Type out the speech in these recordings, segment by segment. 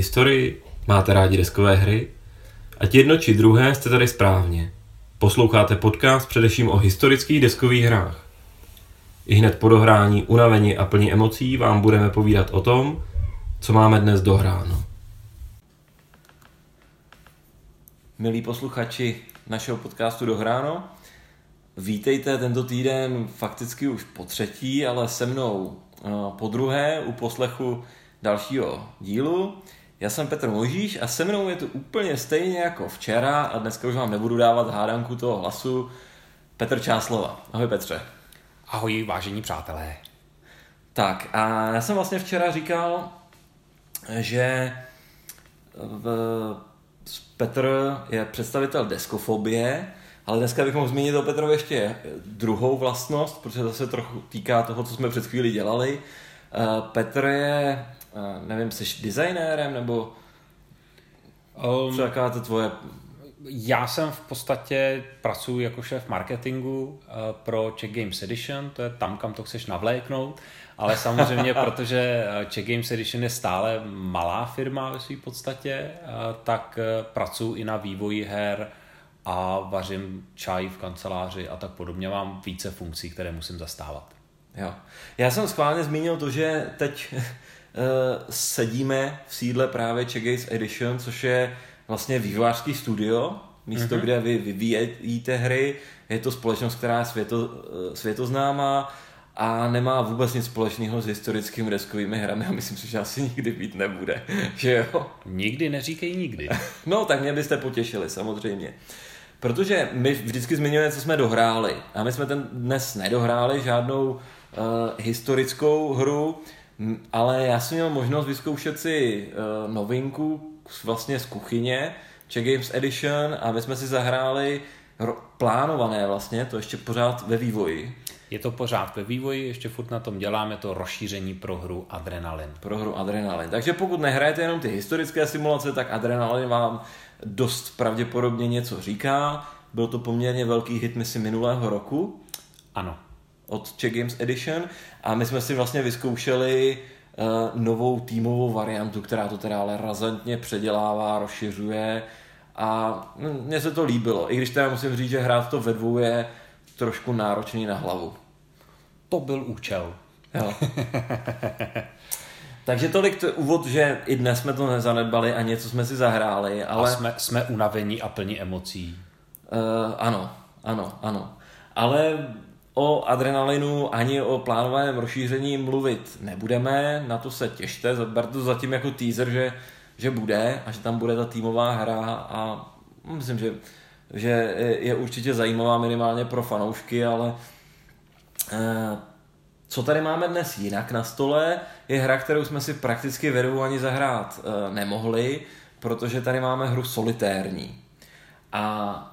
Historii? Máte rádi deskové hry? Ať jedno či druhé jste tady správně. Posloucháte podcast především o historických deskových hrách. I hned po dohrání, unavení a plní emocí vám budeme povídat o tom, co máme dnes dohráno. Milí posluchači našeho podcastu Dohráno, vítejte tento týden fakticky už po třetí, ale se mnou eh, po druhé u poslechu dalšího dílu. Já jsem Petr Možíš a se mnou je to úplně stejně jako včera a dneska už vám nebudu dávat hádanku toho hlasu. Petr Čáslova. Ahoj Petře. Ahoj vážení přátelé. Tak a já jsem vlastně včera říkal, že v, Petr je představitel deskofobie, ale dneska bych mohl zmínit o Petrovi ještě druhou vlastnost, protože to se trochu týká toho, co jsme před chvíli dělali. Eh, Petr je Eh, nevím, jsi designérem nebo um, co jaká to tvoje... Já jsem v podstatě pracuji jako šéf marketingu uh, pro Czech Games Edition, to je tam, kam to chceš navléknout, ale samozřejmě, protože eh, Czech Games Edition je stále malá firma ve své podstatě, uh, tak uh, pracuji i na vývoji her a vařím čaj v kanceláři a tak podobně. Mám více funkcí, které musím zastávat. Jo. Já jsem schválně zmínil to, že teď sedíme v sídle právě Chegates Edition, což je vlastně vývojářský studio, místo, mm-hmm. kde vy vyvíjíte hry. Je to společnost, která je světo, eh, světoznámá a nemá vůbec nic společného s historickými deskovými hrami a myslím si, že asi nikdy být nebude. Že jo? Nikdy neříkej nikdy. no, tak mě byste potěšili, samozřejmě. Protože my vždycky zmiňujeme, co jsme dohráli. A my jsme ten dnes nedohráli žádnou uh, historickou hru, ale já jsem měl možnost vyzkoušet si uh, novinku vlastně z kuchyně, Czech Games Edition a my jsme si zahráli ro- plánované vlastně, to ještě pořád ve vývoji. Je to pořád ve vývoji, ještě furt na tom děláme to rozšíření pro hru Adrenalin. Pro hru Adrenalin. Takže pokud nehrajete jenom ty historické simulace, tak Adrenalin vám dost pravděpodobně něco říká. Byl to poměrně velký hit, myslím, minulého roku. Ano od Czech Games Edition a my jsme si vlastně vyzkoušeli uh, novou týmovou variantu, která to teda ale razantně předělává, rozšiřuje a mně se to líbilo, i když teda musím říct, že hrát to ve dvou je trošku náročný na hlavu. To byl účel. Jo. Takže tolik to úvod, že i dnes jsme to nezanedbali a něco jsme si zahráli, ale... A jsme, jsme unavení a plní emocí. Uh, ano, ano, ano. Ale O adrenalinu ani o plánovaném rozšíření mluvit nebudeme, na to se těšte, ber to zatím jako teaser, že, že bude a že tam bude ta týmová hra a myslím, že, že je určitě zajímavá minimálně pro fanoušky, ale eh, co tady máme dnes jinak na stole, je hra, kterou jsme si prakticky vedou ani zahrát eh, nemohli, protože tady máme hru solitérní. A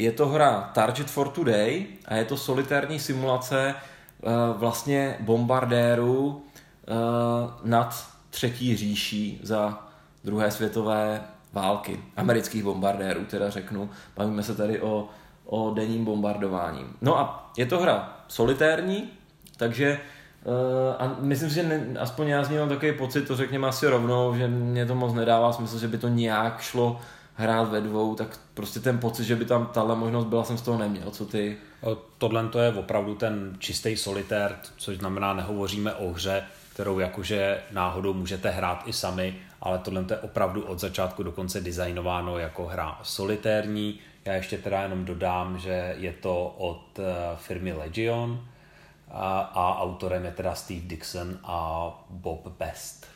je to hra Target for Today a je to solitární simulace uh, vlastně bombardérů uh, nad třetí říší za druhé světové války. Amerických bombardérů, teda řeknu. Bavíme se tady o, o denním bombardování. No a je to hra solitérní, takže Uh, a myslím si, že ne, aspoň já z ní mám takový pocit, to řekněme asi rovnou, že mě to moc nedává smysl, že by to nějak šlo hrát ve dvou, tak prostě ten pocit, že by tam tahle možnost byla, jsem z toho neměl. Co ty? Tohle to je opravdu ten čistý solitér, což znamená, nehovoříme o hře, kterou jakože náhodou můžete hrát i sami, ale tohle je opravdu od začátku do konce designováno jako hra solitérní. Já ještě teda jenom dodám, že je to od eh, firmy Legion a, a autorem je teda Steve Dixon a Bob Best.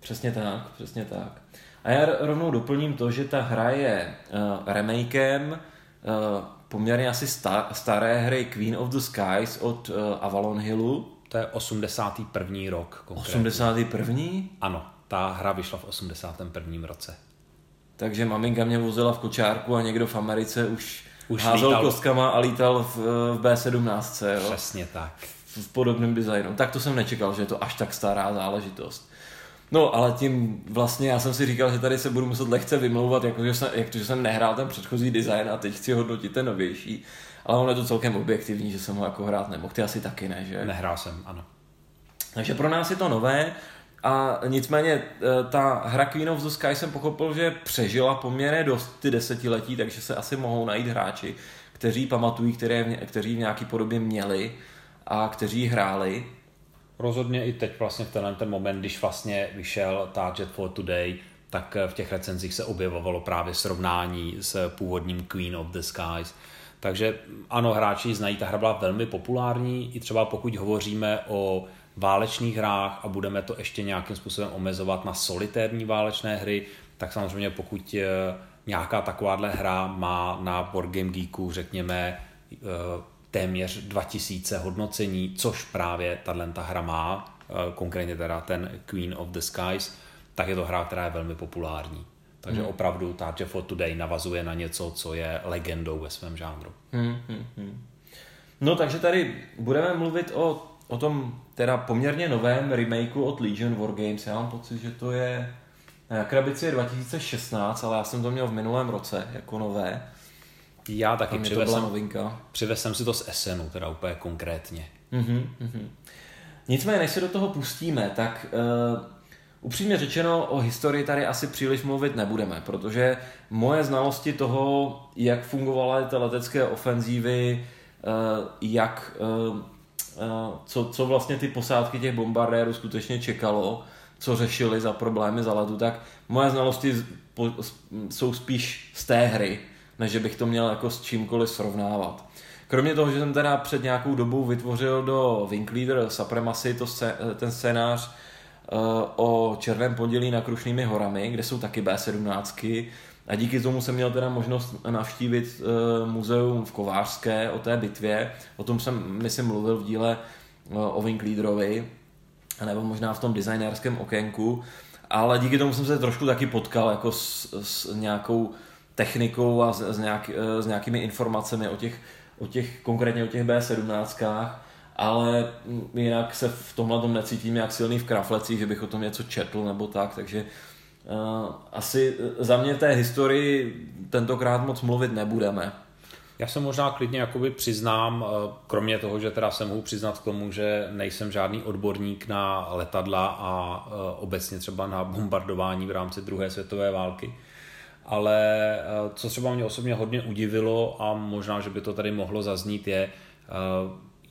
Přesně tak, přesně tak. A já rovnou doplním to, že ta hra je uh, remakem uh, poměrně asi star, staré hry Queen of the Skies od uh, Avalon Hillu. To je 81. rok. Konkrétně. 81. Ano, ta hra vyšla v 81. roce. Takže maminka mě vozila v kočárku a někdo v Americe už, už házel lítal... kostkama a lítal v, v B17. Jo? Přesně tak. V podobném designu. Tak to jsem nečekal, že je to až tak stará záležitost. No, ale tím vlastně já jsem si říkal, že tady se budu muset lehce vymlouvat, jako že jsem, jak to, že jsem nehrál ten předchozí design a teď chci hodnotit ten novější. Ale on je to celkem objektivní, že jsem ho jako hrát nemohl. Ty asi taky ne, že? Nehrál jsem, ano. Takže pro nás je to nové A nicméně eh, ta hra Queen of the Sky jsem pochopil, že přežila poměrně dost ty desetiletí, takže se asi mohou najít hráči, kteří pamatují, které, kteří v nějaký podobě měli a kteří hráli. Rozhodně i teď vlastně v tenhle ten moment, když vlastně vyšel Target for Today, tak v těch recenzích se objevovalo právě srovnání s původním Queen of the Skies. Takže ano, hráči znají, ta hra byla velmi populární, i třeba pokud hovoříme o válečných hrách a budeme to ještě nějakým způsobem omezovat na solitérní válečné hry, tak samozřejmě pokud eh, nějaká takováhle hra má na Board Game Geeku, řekněme, eh, téměř 2000 hodnocení, což právě tato hra má, eh, konkrétně teda ten Queen of the Skies, tak je to hra, která je velmi populární. Takže hmm. opravdu Target for Today navazuje na něco, co je legendou ve svém žánru. Hmm, hmm, hmm. No takže tady budeme mluvit o, o tom teda poměrně novém remakeu od Legion Wargames. Já mám pocit, že to je na krabici je 2016, ale já jsem to měl v minulém roce jako nové. Já taky přivez, to novinka. přivez jsem si to z Essenu, teda úplně konkrétně. Mm-hmm, mm-hmm. Nicméně, než se do toho pustíme, tak uh, upřímně řečeno o historii tady asi příliš mluvit nebudeme, protože moje znalosti toho, jak fungovaly ty letecké ofenzívy, uh, jak, uh, uh, co, co vlastně ty posádky těch bombardérů skutečně čekalo, co řešili za problémy za letu, tak moje znalosti jsou spíš z té hry, než že bych to měl jako s čímkoliv srovnávat. Kromě toho, že jsem teda před nějakou dobou vytvořil do Winkleader Supremacy to scé- ten scénář uh, o Černém pondělí na Krušnými horami, kde jsou taky B17, a díky tomu jsem měl teda možnost navštívit uh, muzeum v Kovářské o té bitvě. O tom jsem, myslím, mluvil v díle uh, o Winkleaderovi, nebo možná v tom designérském okénku. Ale díky tomu jsem se trošku taky potkal jako s, s nějakou technikou a s, s, nějak, eh, s nějakými informacemi o těch, o těch, konkrétně o těch B17, ale jinak se v tomhle tom necítím jak silný v kraflecích, že bych o tom něco četl nebo tak, takže uh, asi za mě té historii tentokrát moc mluvit nebudeme. Já se možná klidně jakoby přiznám, eh, kromě toho, že teda se mohu přiznat k tomu, že nejsem žádný odborník na letadla a obecně třeba na bombardování v rámci druhé světové války, ale eh, co třeba mě osobně hodně udivilo a možná, že by to tady mohlo zaznít, je, eh,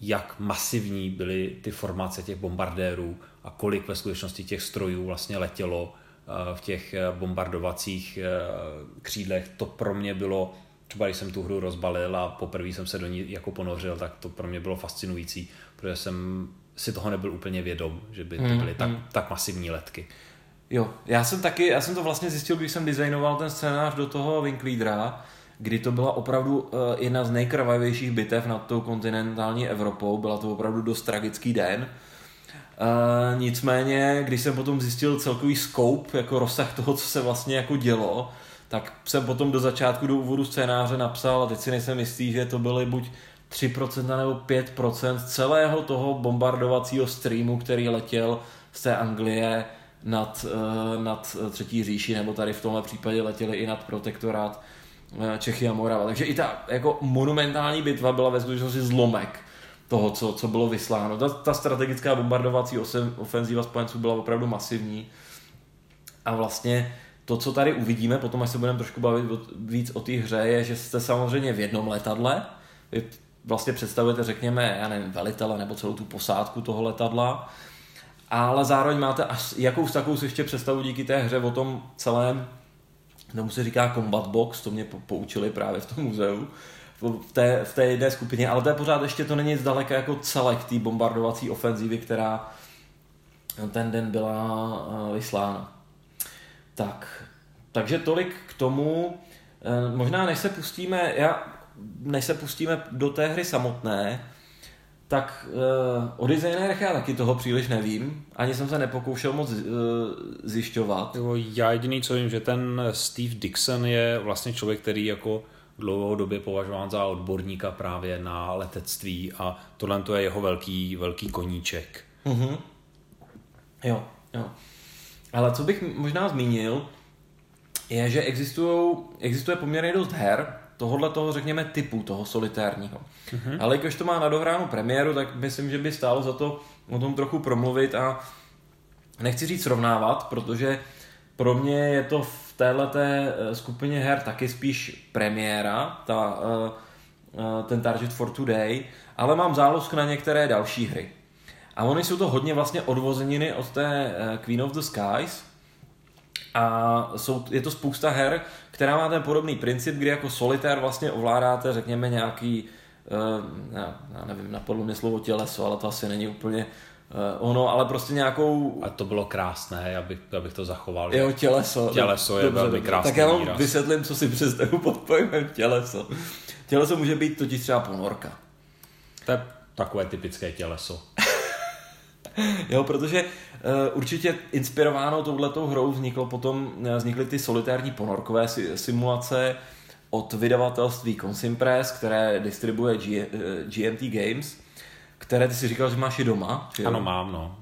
jak masivní byly ty formace těch bombardérů a kolik ve skutečnosti těch strojů vlastně letělo eh, v těch bombardovacích křídlech. To pro mě bylo, třeba když jsem tu hru rozbalil a poprvé jsem se do ní jako ponořil, tak to pro mě bylo fascinující, protože jsem si toho nebyl úplně vědom, že by to hmm, byly tak, hmm. tak masivní letky. Jo, já jsem taky, já jsem to vlastně zjistil, když jsem designoval ten scénář do toho Winkleadera, kdy to byla opravdu uh, jedna z nejkrvavějších bitev nad tou kontinentální Evropou, byla to opravdu dost tragický den. Uh, nicméně, když jsem potom zjistil celkový scope, jako rozsah toho, co se vlastně jako dělo, tak jsem potom do začátku, do úvodu scénáře napsal, a teď si nejsem jistý, že to byly buď 3% nebo 5% celého toho bombardovacího streamu, který letěl z té Anglie nad, eh, nad Třetí říši, nebo tady v tomhle případě letěli i nad protektorát eh, Čechy a Morava. Takže i ta jako monumentální bitva byla ve skutečnosti zlomek toho, co, co bylo vysláno. Ta, ta strategická bombardovací ofenzíva spojenců byla opravdu masivní. A vlastně to, co tady uvidíme, potom až se budeme trošku bavit víc o té hře, je, že jste samozřejmě v jednom letadle, vlastně představujete, řekněme, já nevím, velitele nebo celou tu posádku toho letadla, ale zároveň máte až jakou takovou ještě představu díky té hře o tom celém, tomu se říká combat box, to mě poučili právě v tom muzeu, v té, v té jedné skupině, ale to je pořád ještě to není zdaleka jako celek té bombardovací ofenzívy, která ten den byla eh, vyslána. Tak, takže tolik k tomu. Eh, možná než se pustíme, já, než se pustíme do té hry samotné, tak uh, o designérech já taky toho příliš nevím. Ani jsem se nepokoušel moc uh, zjišťovat. Jo, já jediný, co vím, že ten Steve Dixon je vlastně člověk, který jako dlouhodobě považován za odborníka právě na letectví a tohle to je jeho velký, velký koníček. Mm-hmm. Jo, jo. Ale co bych možná zmínil, je, že existuje poměrně dost her, tohohle toho, řekněme, typu, toho solitérního. Mm-hmm. Ale když to má na dohránu premiéru, tak myslím, že by stálo za to o tom trochu promluvit a nechci říct srovnávat, protože pro mě je to v téhleté skupině her taky spíš premiéra, ta, ten Target for Today, ale mám zálusk na některé další hry. A oni jsou to hodně vlastně odvozeniny od té Queen of the Skies, a jsou, je to spousta her, která má ten podobný princip, kdy jako solitér vlastně ovládáte, řekněme, nějaký, uh, já, já nevím, napadlo mě slovo těleso, ale to asi není úplně uh, ono, ale prostě nějakou... A to bylo krásné, abych, abych to zachoval. Jo, těleso. Těleso je dobře, velmi krásné. Tak já vám výraz. vysvětlím, co si představu pod pojmem těleso. Těleso může být totiž třeba ponorka. To je takové typické těleso. jo, protože uh, určitě inspirováno touhletou hrou vzniklo potom, uh, vznikly ty solitární ponorkové simulace od vydavatelství Consimpress, které distribuje G, eh, GMT Games, které ty si říkal, že máš i doma. Že ano, mám, no.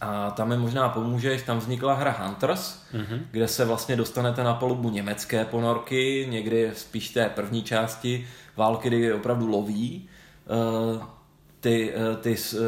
A tam mi možná pomůžeš, tam vznikla hra Hunters, mm-hmm. kde se vlastně dostanete na palubu německé ponorky, někdy spíš té první části války, kdy opravdu loví. Uh, ty, eh, ty eh,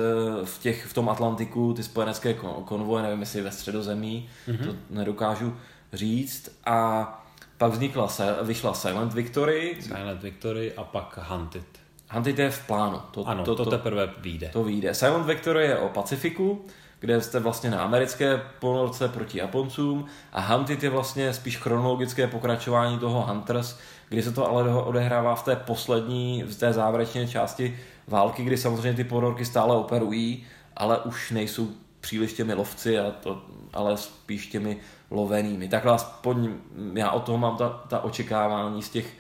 v, těch, v tom Atlantiku, ty spojenecké konvoje, nevím jestli ve středozemí, mm-hmm. to nedokážu říct. A pak vznikla, vyšla Silent Victory. Silent Victory a pak Hunted. Hunted je v plánu. To, ano, to, to, to teprve vyjde. To vyjde. Silent Victory je o Pacifiku, kde jste vlastně na americké ponorce proti Japoncům a Hunted je vlastně spíš chronologické pokračování toho Hunters, kdy se to ale odehrává v té poslední, v té závěrečné části války, kdy samozřejmě ty ponorky stále operují, ale už nejsou příliš těmi lovci, ale, to, ale spíš těmi lovenými. Takhle aspoň já o toho mám ta, ta očekávání z těch,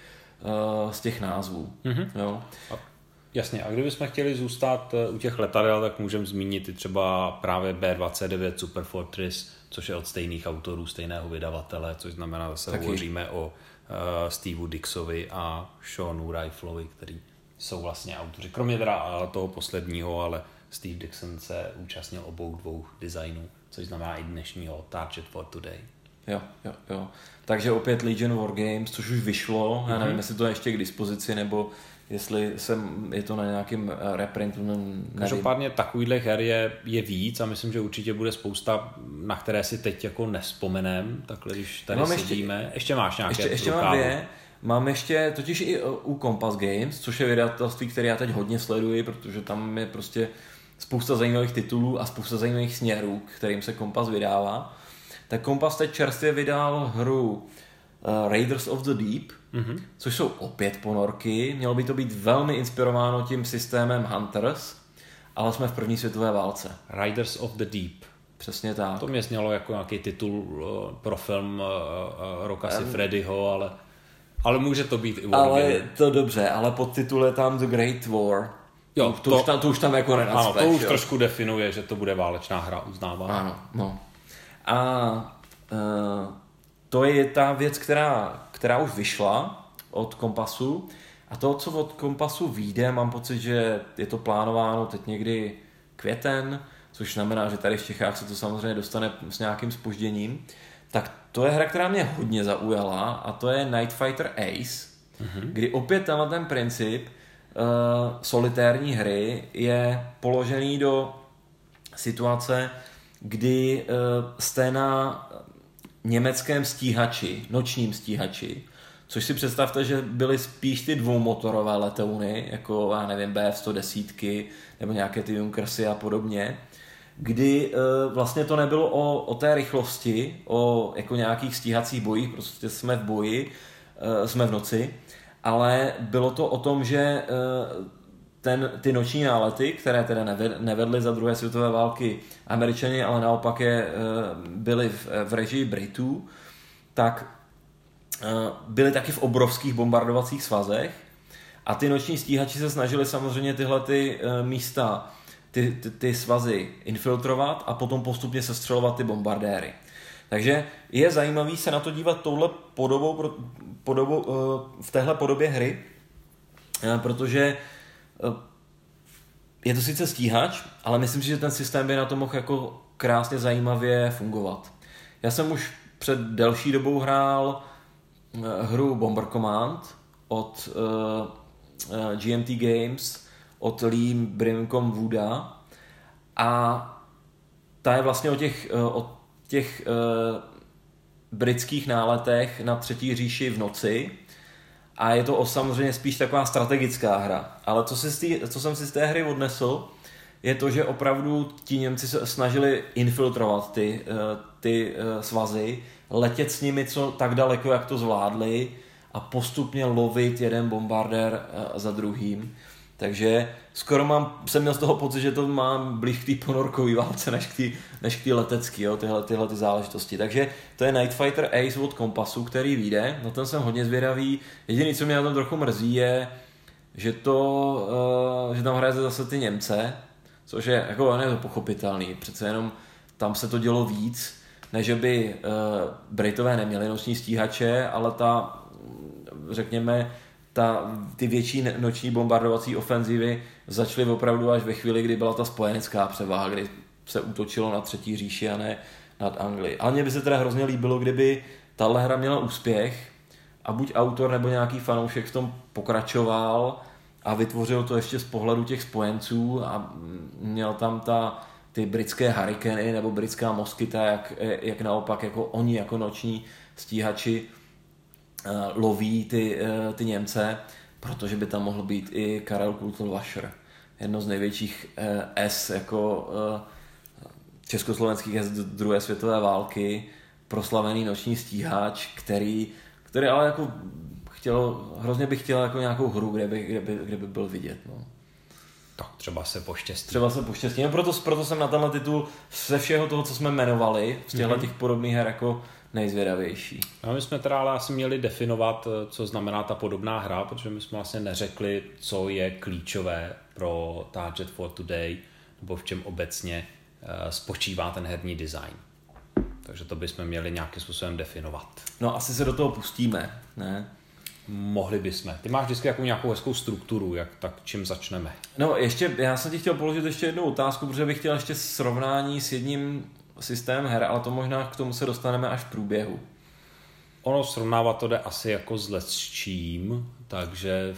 uh, z těch názvů. Mm-hmm. Jo. Jasně, a kdybychom chtěli zůstat eh, u těch letadel, tak můžeme zmínit i třeba právě B-29 Super Fortress, což je od stejných autorů, stejného vydavatele, což znamená, zase Taky. hovoříme o uh, Steveu Dixovi a Seanu Riflovi, který jsou vlastně autoři. Kromě teda toho posledního, ale Steve Dixon se účastnil obou dvou designů, což znamená i dnešního Target for Today. Jo, jo, jo. Takže opět Legion War Games, což už vyšlo, mm-hmm. já nevím, mhm. jestli to je ještě k dispozici, nebo jestli jsem, je to na nějakém eh, reprintu. Nevím. Každopádně takovýhle her je, je víc a myslím, že určitě bude spousta, na které si teď jako nespomenem, takhle když tady Mám sedíme. Ještě, ještě máš nějaké Ještě, ještě mám dvě. Mám ještě totiž i u Compass Games, což je vydavatelství, které já teď hodně sleduji, protože tam je prostě spousta zajímavých titulů a spousta zajímavých směrů, kterým se Compass vydává. Tak Compass teď čerstvě vydal hru uh, Raiders of the Deep, mm-hmm. což jsou opět ponorky. Mělo by to být velmi inspirováno tím systémem Hunters, ale jsme v první světové válce. Riders of the Deep. Přesně tak. To mě znělo jako nějaký titul uh, pro film uh, uh, Roka um, Freddyho, ale... Ale může to být i Ale to dobře, ale podtitul je tam The Great War. Jo, to, to, už tam, to už tam jako nenacpeš. Ano, to už jo. trošku definuje, že to bude válečná hra, uznávám. Ano, no. A uh, to je ta věc, která, která už vyšla od Kompasu. A to, co od Kompasu vyjde, mám pocit, že je to plánováno teď někdy květen, což znamená, že tady v Čechách se to samozřejmě dostane s nějakým spožděním. Tak to je hra, která mě hodně zaujala a to je Night Fighter Ace, mm-hmm. kdy opět tenhle ten princip uh, solitérní hry je položený do situace, kdy uh, jste na německém stíhači, nočním stíhači, což si představte, že byly spíš ty dvoumotorové letouny, jako já nevím, BF-110 nebo nějaké ty Junkersy a podobně, kdy uh, vlastně to nebylo o, o té rychlosti, o jako nějakých stíhacích bojích, prostě jsme v boji, uh, jsme v noci, ale bylo to o tom, že uh, ten, ty noční nálety, které teda nevedly za druhé světové války američani, ale naopak je byly v, v režii Britů, tak byly taky v obrovských bombardovacích svazech a ty noční stíhači se snažili samozřejmě tyhle ty místa ty, ty, ty svazy infiltrovat a potom postupně sestřelovat ty bombardéry. Takže je zajímavý se na to dívat touhle podobou, podobou eh, v téhle podobě hry, eh, protože eh, je to sice stíhač, ale myslím si, že ten systém by na to mohl jako krásně zajímavě fungovat. Já jsem už před delší dobou hrál hru Bomber Command od GMT Games, od Lee Brimcom Wooda a ta je vlastně o těch, eh, o těch uh, britských náletech na třetí říši v noci a je to samozřejmě spíš taková strategická hra. Ale co, si tý, co jsem si z té hry odnesl, je to, že opravdu ti Němci se snažili infiltrovat ty, ty svazy, letět s nimi co tak daleko, jak to zvládli a postupně lovit jeden bombardér za druhým. Takže skoro mám, jsem měl z toho pocit, že to mám blíž k té ponorkové válce, než k té než tyhle, tyhle ty záležitosti. Takže to je Night Fighter Ace od Kompasu, který vyjde, no ten jsem hodně zvědavý. Jediný, co mě na tom trochu mrzí, je, že, to, uh, že tam hraje zase ty Němce, což je jako ne to pochopitelný, přece jenom tam se to dělo víc, než by uh, Britové neměli noční stíhače, ale ta, řekněme, ta, ty větší noční bombardovací ofenzivy začaly opravdu až ve chvíli, kdy byla ta spojenecká převaha, kdy se útočilo na třetí říši a ne nad Anglii. Ale mně by se teda hrozně líbilo, kdyby tahle hra měla úspěch a buď autor nebo nějaký fanoušek v tom pokračoval a vytvořil to ještě z pohledu těch spojenců a měl tam ta, ty britské hurikany nebo britská moskyta, jak, jak naopak jako oni jako noční stíhači loví ty, eh, ty Němce, protože by tam mohl být i Karel Kultelwascher, jedno z největších eh, S jako československých S druhé světové války, proslavený noční stíhač, který, který ale jako chtěl, hrozně bych chtěl jako nějakou hru, kde by, kde by, kde by byl vidět. No. Tak třeba se poštěstí. Třeba se poštěstí. No proto, proto jsem na tenhle titul ze všeho toho, co jsme jmenovali, z těchto mm-hmm. těch podobných her jako nejzvědavější. A my jsme teda ale asi měli definovat, eh, co znamená ta podobná hra, protože my jsme vlastně neřekli, co je klíčové pro Target for Today, nebo v čem obecně eh, spočívá ten herní design. Takže to bychom měli nějakým způsobem definovat. No asi se do toho pustíme, ne? Mohli bychom. Ty máš vždycky jako nějakou hezkou strukturu, jak tak čím začneme. No ještě, já jsem ti chtěl položit ještě jednu otázku, protože bych chtěl ještě srovnání s jedním systém her, ale to možná k tomu se dostaneme až v průběhu. Ono srovnávat to jde asi jako s čím, takže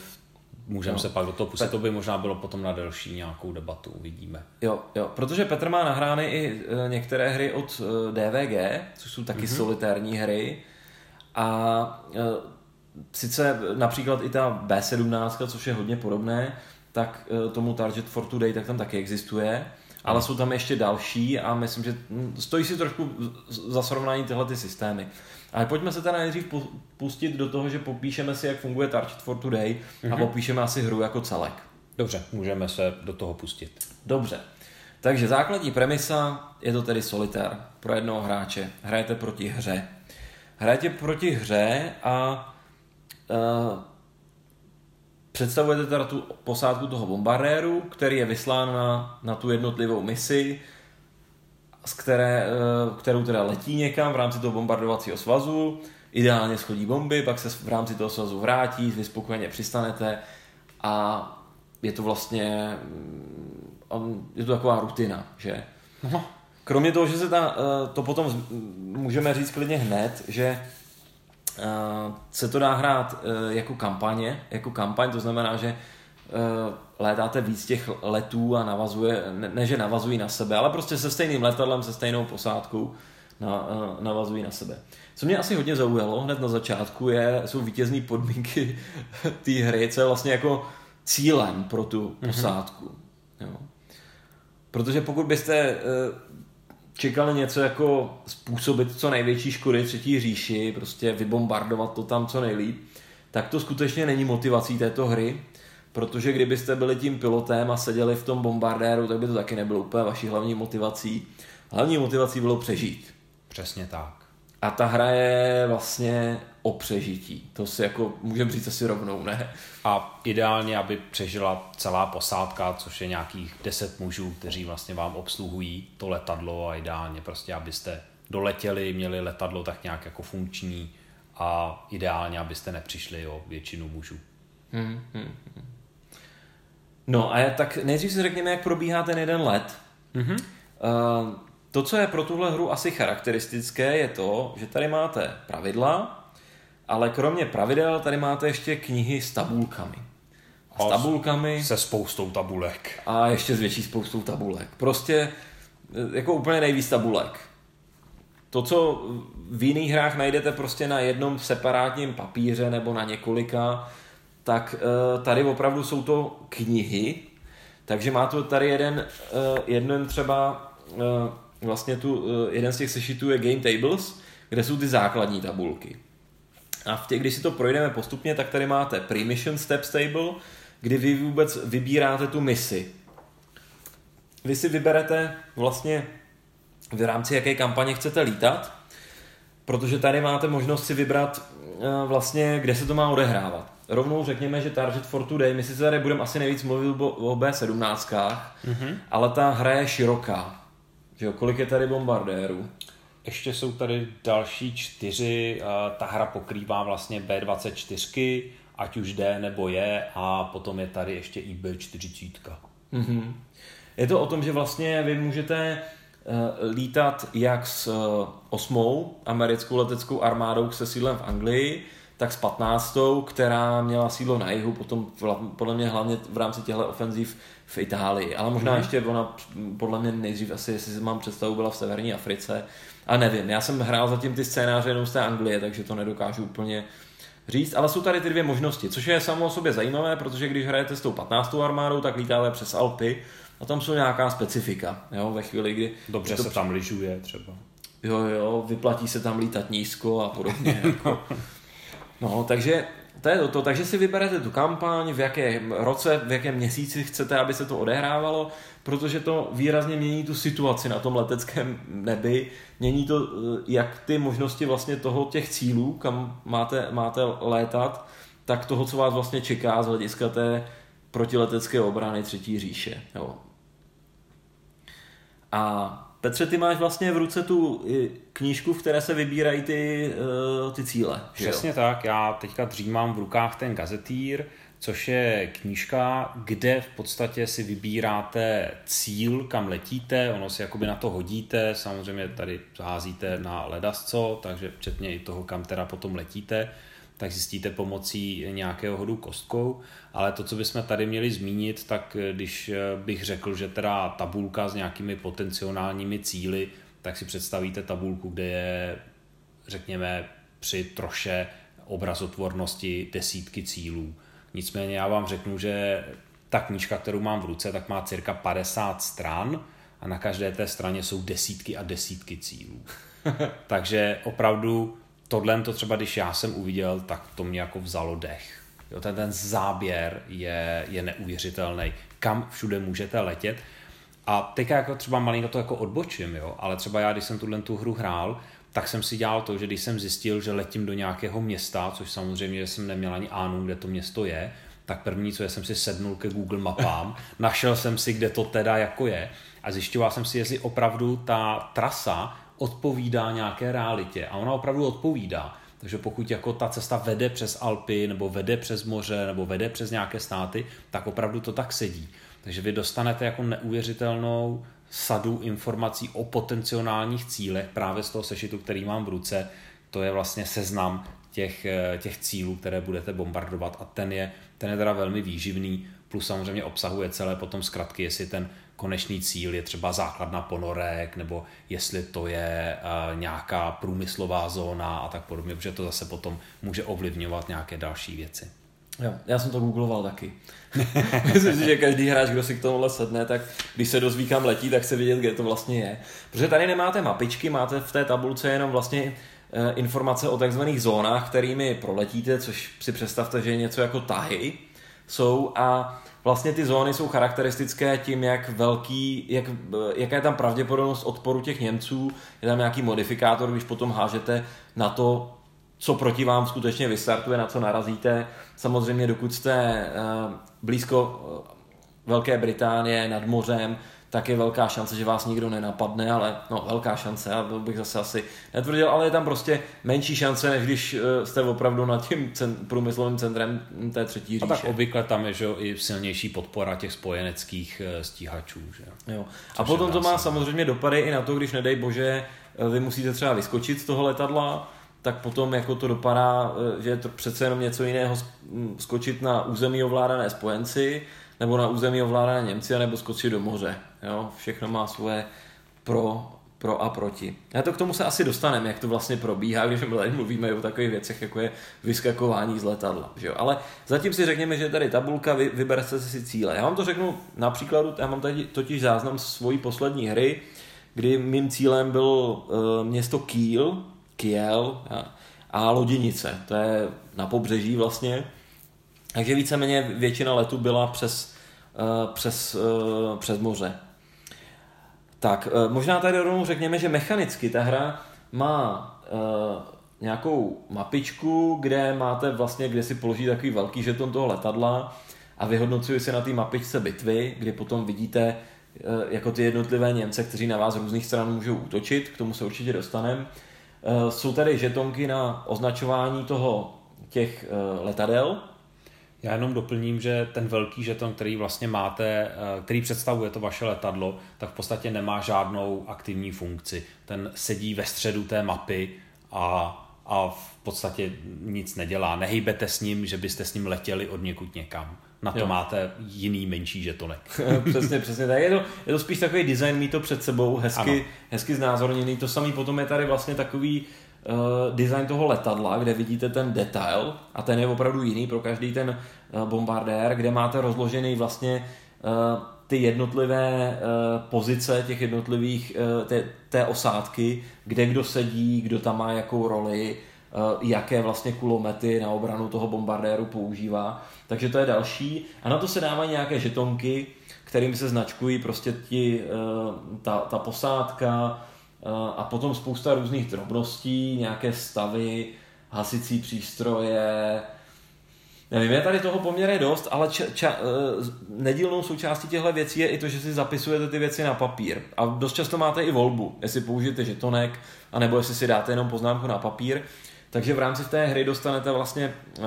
můžeme no. se pak do toho pustit. Pet... To by možná bylo potom na delší nějakou debatu, uvidíme. Jo, jo, protože Petr má nahrány i e, některé hry od e, DVG, což jsou taky mm-hmm. solitérní hry. A e, sice například i ta B17, což je hodně podobné, tak tomu Target for Today tak tam taky existuje ale jsou tam ještě další a myslím, že stojí si trošku za srovnání tyhle ty systémy. Ale pojďme se teda nejdřív pustit do toho, že popíšeme si, jak funguje Target for Today mm-hmm. a mhm. popíšeme asi hru jako celek. Dobře, můžeme se do toho pustit. Dobře. Takže základní premisa je to tedy solitér pro jednoho hráče. Hrajete proti hře. Hrajete proti hře a uh, Představujete teda tu posádku toho bombardéru, který je vyslán na, na tu jednotlivou misi, z které, eh, kterou teda letí někam v rámci toho bombardovacího svazu, ideálně schodí bomby, pak se v rámci toho svazu vrátí, vy spokojeně přistanete a je to vlastně mm, je to taková rutina, že? No. Kromě toho, že se ta, eh, to potom můžeme říct klidně hned, že se to dá hrát eh, jako kampaně, jako kampaň, to znamená, že eh, létáte víc těch letů a navazuje, ne, ne že navazují na sebe, ale prostě se stejným letadlem, se stejnou posádkou na, navazují na sebe. Co mě asi hodně zaujalo hned na začátku je, jsou vítězné podmínky té hry, co je vlastně jako cílem pro tu mhm. posádku. Mm-hmm. Jo. Protože pokud byste čekali něco jako způsobit co největší škody třetí říši, prostě vybombardovat to tam co nejlíp, tak to skutečně není motivací této hry, protože kdybyste byli tím pilotem a seděli v tom bombardéru, tak by to taky nebylo úplně vaší hlavní motivací. Hlavní motivací bylo přežít. Přesně tak. A ta hra je vlastně o přežití. To si jako můžeme říct asi rovnou, ne? A ideálně, aby přežila celá posádka, což je nějakých 10 mužů, kteří vlastně vám obsluhují to letadlo a ideálně prostě, abyste doletěli, měli letadlo tak nějak jako funkční a ideálně, abyste nepřišli o většinu mužů. Hmm, hmm, hmm. No a tak nejdřív si řekněme, jak probíhá ten jeden let. Mm-hmm. Uh, to, co je pro tuhle hru asi charakteristické, je to, že tady máte pravidla, ale kromě pravidel tady máte ještě knihy s tabulkami. A s tabulkami. Se spoustou tabulek. A ještě s větší spoustou tabulek. Prostě jako úplně nejvíc tabulek. To, co v jiných hrách najdete prostě na jednom separátním papíře nebo na několika, tak eh, tady opravdu jsou to knihy, takže má to tady jeden, eh, jeden třeba, eh, vlastně tu, jeden z těch sešitů je Game Tables, kde jsou ty základní tabulky. A v těch, když si to projdeme postupně, tak tady máte Pre-Mission Steps Table, kdy vy vůbec vybíráte tu misi. Vy si vyberete vlastně v rámci jaké kampaně chcete lítat, protože tady máte možnost si vybrat vlastně, kde se to má odehrávat rovnou řekněme, že Target for Today, my si tady budeme asi nejvíc mluvit o B17, mm-hmm. ale ta hra je široká. Že jo, kolik je tady bombardérů? Ještě jsou tady další čtyři, ta hra pokrývá vlastně B24, ať už D nebo je, a potom je tady ještě i B40. Mm-hmm. Je to o tom, že vlastně vy můžete uh, lítat jak s uh, osmou americkou leteckou armádou se sídlem v Anglii, tak s 15. která měla sídlo na jihu, potom podle mě hlavně v rámci těchto ofenziv v Itálii, ale možná mm. ještě ona podle mě nejdřív asi, jestli si mám představu, byla v severní Africe. A nevím, já jsem hrál zatím ty scénáře jenom z té Anglie, takže to nedokážu úplně říct, ale jsou tady ty dvě možnosti, což je samo o sobě zajímavé, protože když hrajete s tou 15. armádou, tak lítáte přes Alpy a tam jsou nějaká specifika, jo, ve chvíli, kdy... Dobře to... se tam lyžuje třeba. Jo, jo, vyplatí se tam lítat nízko a podobně. jako. No, takže to je to, takže si vyberete tu kampaň, v jakém roce, v jakém měsíci chcete, aby se to odehrávalo, protože to výrazně mění tu situaci na tom leteckém nebi, mění to, eh, jak ty možnosti vlastně toho těch cílů, kam máte, máte létat, tak toho, co vás vlastně čeká z hlediska té protiletecké obrany třetí říše. Jo. A Petře, ty máš vlastně v ruce tu knížku, v které se vybírají ty, eh, ty cíle. Přesně tak, já teďka dřímám v rukách ten gazetýr, což je knížka, kde v podstatě si vybíráte cíl, kam letíte, ono si jakoby na to hodíte, samozřejmě tady házíte na ledasco, takže včetně i toho, kam teda potom letíte tak zjistíte pomocí nějakého hodu kostkou, ale to, co bychom tady měli zmínit, tak když bych řekl, že teda tabulka s nějakými potenciálními cíly, tak si představíte tabulku, kde je, řekněme, při troše obrazotvornosti desítky cílů. Nicméně já vám řeknu, že ta knížka, kterou mám v ruce, tak má cirka 50 stran a na každé té straně jsou desítky a desítky cílů. Takže opravdu tohle to třeba, když já jsem uviděl, tak to mě jako vzalo dech. Jo, ten, ten záběr je, je neuvěřitelný. Kam všude můžete letět. A teď jako třeba malinko to jako odbočím, jo, ale třeba já, když jsem tuhle tu hru hrál, tak jsem si dělal to, že když jsem zjistil, že letím do nějakého města, což samozřejmě jsem neměl ani ánu, kde to město je, tak první, co je, jsem si sednul ke Google mapám, našel jsem si, kde to teda jako je a zjišťoval jsem si, jestli opravdu ta trasa odpovídá nějaké realitě. A ona opravdu odpovídá. Takže pokud jako ta cesta vede přes Alpy, nebo vede přes moře, nebo vede přes nějaké státy, tak opravdu to tak sedí. Takže vy dostanete jako neuvěřitelnou sadu informací o potenciálních cílech právě z toho sešitu, který mám v ruce. To je vlastně seznam těch, eh, těch cílů, které budete bombardovat a ten je, ten je teda velmi výživný, plus samozřejmě obsahuje celé potom zkratky, jestli ten konečný cíl je třeba základna ponorek, nebo jestli to je uh, nějaká průmyslová zóna a tak podobně, protože to zase potom může ovlivňovat nějaké další věci. Jo, já jsem to googloval taky. Myslím si, že každý hráč, kdo si k tomuhle sedne, tak když se dozví, kam letí, tak se vidět, kde to vlastně je. Protože tady nemáte mapičky, máte v té tabulce jenom vlastně eh, informace o takzvaných zónách, kterými proletíte, což si představte, že je něco jako tahy jsou a vlastně ty zóny jsou charakteristické tím, jak velký, jak, jaká je tam pravděpodobnost odporu těch Němců, je tam nějaký modifikátor, když potom hážete na to, co proti vám skutečně vystartuje, na co narazíte. Samozřejmě dokud jste uh, blízko uh, Velké Británie nad mořem, tak je velká šance, že vás nikdo nenapadne, ale no, velká šance, já to bych zase asi netvrdil, ale je tam prostě menší šance, než když eh, jste opravdu nad tím cen, průmyslovým centrem té třetí říše. A tak obvykle tam je že jo, i silnější podpora těch spojeneckých eh, stíhačů. Že? Jo. A potom to má samozřejmě dopady i na to, když nedej bože, eh, vy musíte třeba vyskočit z toho letadla, tak potom jako to dopadá, že je to přece jenom něco jiného skočit na území ovládané spojenci, nebo na území ovládané Němci, nebo skočit do moře. Jo? Všechno má svoje pro, pro a proti. A to k tomu se asi dostaneme, jak to vlastně probíhá, když my tady mluvíme o takových věcech, jako je vyskakování z letadla. Že jo? Ale zatím si řekněme, že tady tabulka, vy, vyberte si cíle. Já vám to řeknu na příkladu, já mám tady totiž záznam svojí poslední hry, kdy mým cílem byl uh, město Kiel, Kiel a, Loděnice, to je na pobřeží vlastně. Takže víceméně většina letů byla přes, uh, přes, uh, přes moře. Tak, uh, možná tady rovnou řekněme, že mechanicky ta hra má nějakou mapičku, kde máte vlastně, kde si položí takový velký žeton toho letadla a vyhodnocuje si na té mapičce bitvy, kdy potom vidíte jako ty jednotlivé Němce, kteří na vás z různých stran můžou útočit, k tomu se určitě dostaneme. Jsou tady žetonky na označování toho těch letadel, já jenom doplním, že ten velký žeton, který vlastně máte, eh, který představuje to vaše letadlo, tak v podstatě nemá žádnou aktivní funkci. Ten sedí ve středu té mapy a, a v podstatě nic nedělá. Nehejbete s ním, že byste s ním letěli od někud někam. Na to jo. máte jiný menší žetonek. přesně, přesně. Tak je to, je to spíš takový design, mít to před sebou, hezky, hezky znázorněný. To samý potom je tady vlastně takový uh, design toho letadla, kde vidíte ten detail a ten je opravdu jiný pro každý ten uh, bombardér, kde máte rozložený vlastně uh, ty jednotlivé uh, pozice těch jednotlivých uh, té, té osádky, kde kdo sedí, kdo tam má jakou roli, jaké vlastně kulomety na obranu toho bombardéru používá. Takže to je další. A na to se dávají nějaké žetonky, kterými se značkují prostě ti, uh, ta, ta posádka, Eh, a potom spousta různých drobností, nějaké stavy, hasicí přístroje, Nevím, je tady toho poměrně dost, ale ča, ča, eh, nedílnou součástí těchto věcí je i to, že si zapisujete ty věci na papír. A dost často máte i volbu, jestli použijete žetonek, anebo jestli si dáte jenom poznámku na papír. Takže v rámci té hry dostanete vlastně uh,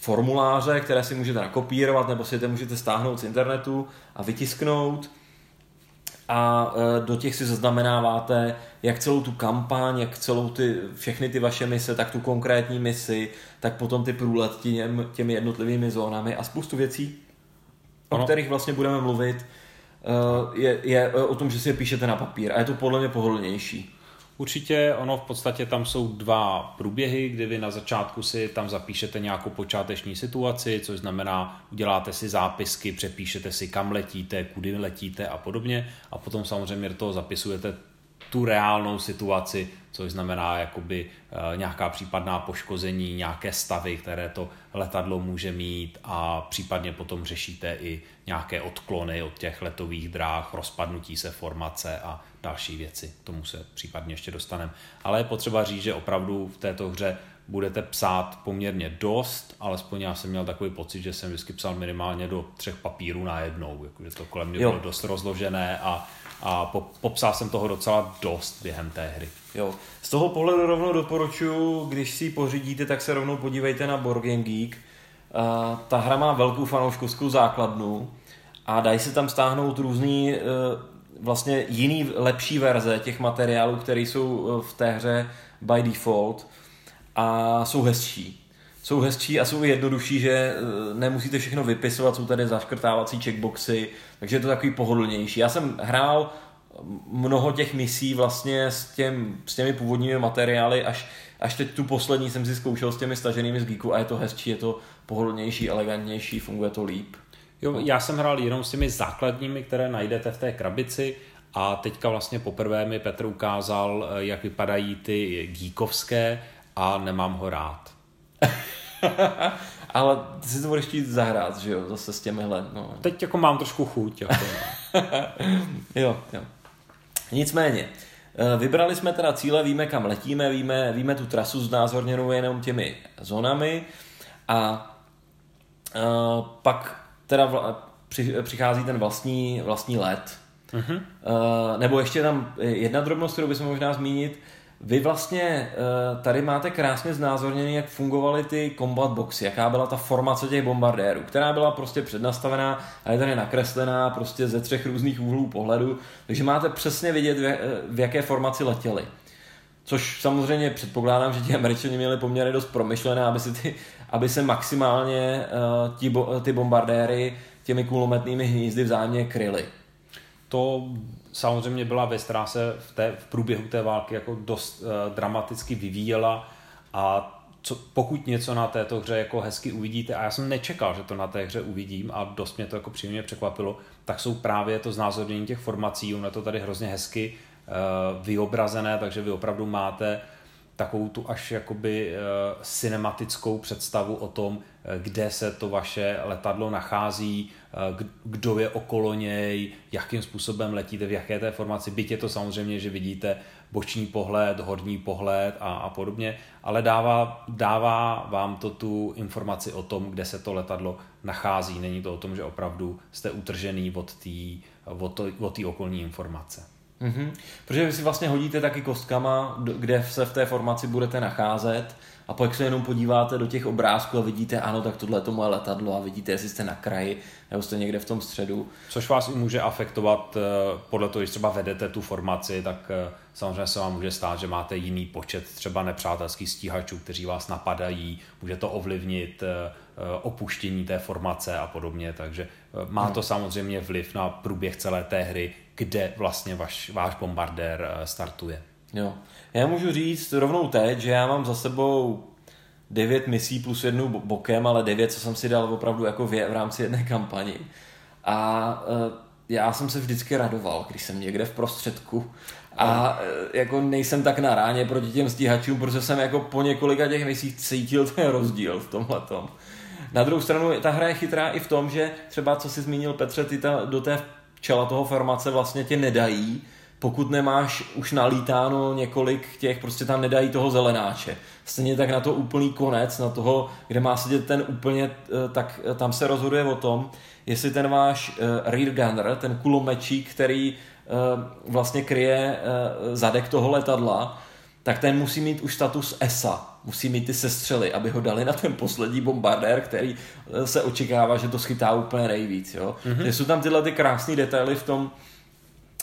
formuláře, které si můžete nakopírovat, nebo si je můžete stáhnout z internetu a vytisknout a e, do těch si zaznamenáváte jak celou tu kampaň, jak celou ty, všechny ty vaše mise, tak tu konkrétní misi, tak potom ty průlet těm, těmi jednotlivými zónami a spoustu věcí, ano. o kterých vlastně budeme mluvit, e, je, je o tom, že si je píšete na papír a je to podle mě pohodlnější. Určitě ono v podstatě tam jsou dva průběhy, kdy vy na začátku si tam zapíšete nějakou počáteční situaci, což znamená, uděláte si zápisky, přepíšete si kam letíte, kudy letíte a podobně. A potom samozřejmě do toho zapisujete tu reálnou situaci, což znamená jakoby e, nějaká případná poškození, nějaké stavy, které to letadlo může mít a případně potom řešíte i nějaké odklony od těch letových dráh, rozpadnutí se formace a další věci. Tomu se případně ještě dostaneme. Ale je potřeba říct, že opravdu v této hře budete psát poměrně dost, alespoň já jsem měl takový pocit, že jsem vždycky psal minimálně do třech papírů najednou, jakože to kolem mě jo. bylo dost rozložené a, a po, popsal jsem toho docela dost během té hry. Jo. Z toho pohledu rovnou doporučuji, když si ji pořídíte, tak se rovnou podívejte na Board Game Geek. Uh, ta hra má velkou fanouškovskou základnu a dají se tam stáhnout různý uh, vlastně jiný, lepší verze těch materiálů, které jsou uh, v té hře by default a jsou hezčí. Jsou hezčí a jsou jednodušší, že uh, nemusíte všechno vypisovat, jsou tady zaškrtávací checkboxy, takže je to takový pohodlnější. Já jsem hrál mnoho těch misí vlastně s, těm, s těmi původními materiály, až, až teď tu poslední jsem si zkoušel s těmi staženými z Geeku a je to hezčí, je to pohodlnější, elegantnější, funguje to líp. Jo, já jsem hrál jenom s těmi základními, které najdete v té krabici a teďka vlastně poprvé mi Petr ukázal, eh, jak vypadají ty geekovské a nemám ho rád. Ale ty si to budeš chtít zahrát, že jo, zase s těmihle. No. Teď jako mám trošku chuť. Jako, no. jo, jo. Nicméně, eh, vybrali jsme teda cíle, víme kam letíme, víme, víme tu trasu znázorněnou jenom těmi zónami a uh, pak teda vla, při, přichází ten vlastní, vlastní let. Uh-huh. Uh, nebo ještě tam jedna drobnost, kterou bychom možná zmínit, vy vlastně uh, tady máte krásně znázorněný, jak fungovaly ty combat boxy, jaká byla ta formace těch bombardérů, která byla prostě přednastavená a je tady nakreslená prostě ze třech různých úhlů pohledu, takže máte přesně vidět, v, eh, jaké formaci letěli. Což samozřejmě předpokládám, že ti američani měli poměrně dost promyšlené, aby, si ty, aby se maximálně bo, ty bombardéry těmi kulometnými hnízdy vzájemně kryly. To samozřejmě byla věc, která se v, té, v průběhu té války jako dost uh, dramaticky vyvíjela a co, pokud něco na této hře jako hezky uvidíte, a já jsem nečekal, že to na té hře uvidím a dost mě to jako příjemně překvapilo, tak jsou právě to znázornění těch formací, ono je to tady hrozně hezky uh, vyobrazené, takže vy opravdu máte takovou tu až jakoby uh, cinematickou představu o tom, kde se to vaše letadlo nachází, kdo je okolo něj, jakým způsobem letíte, v jaké té formaci. Byť je to samozřejmě, že vidíte boční pohled, horní pohled a, a podobně, ale dává, dává vám to tu informaci o tom, kde se to letadlo nachází. Není to o tom, že opravdu jste utržený od té od od okolní informace. Mm-hmm. Protože vy si vlastně hodíte taky kostkama, kde se v té formaci budete nacházet a pak se jenom podíváte do těch obrázků a vidíte, ano, tak tohle je to moje letadlo a vidíte, jestli jste na kraji nebo jste někde v tom středu. Což vás i může afektovat eh, podle toho, když třeba vedete tu formaci, tak eh, samozřejmě se vám může stát, že máte jiný počet třeba nepřátelských stíhačů, kteří vás napadají, může to ovlivnit eh, opuštění té formace a podobně, takže má hmm. to samozřejmě vliv na průběh celé té hry, kde vlastně vaš, váš bombardér startuje. Jo. Já můžu říct rovnou teď, že já mám za sebou devět misí plus jednu bokem, ale devět, co jsem si dal opravdu jako v, v rámci jedné kampani. A já jsem se vždycky radoval, když jsem někde v prostředku a jako nejsem tak na ráně proti těm stíhačům, protože jsem jako po několika těch misích cítil ten rozdíl v tomhle tom. Na druhou stranu ta hra je chytrá i v tom, že třeba co si zmínil Petře, ty ta, do té čela toho formace vlastně tě nedají, pokud nemáš už nalítáno několik těch, prostě tam nedají toho zelenáče. Stejně tak na to úplný konec, na toho, kde má sedět ten úplně, eh, tak eh, tam se rozhoduje o tom, jestli ten váš eh, rear gunner, ten kulomečík, který vlastně kryje zadek toho letadla, tak ten musí mít už status ESA, musí mít ty sestřely, aby ho dali na ten poslední bombardér, který se očekává, že to schytá úplně nejvíc. Jo? Mm-hmm. jsou tam tyhle ty krásné detaily v tom,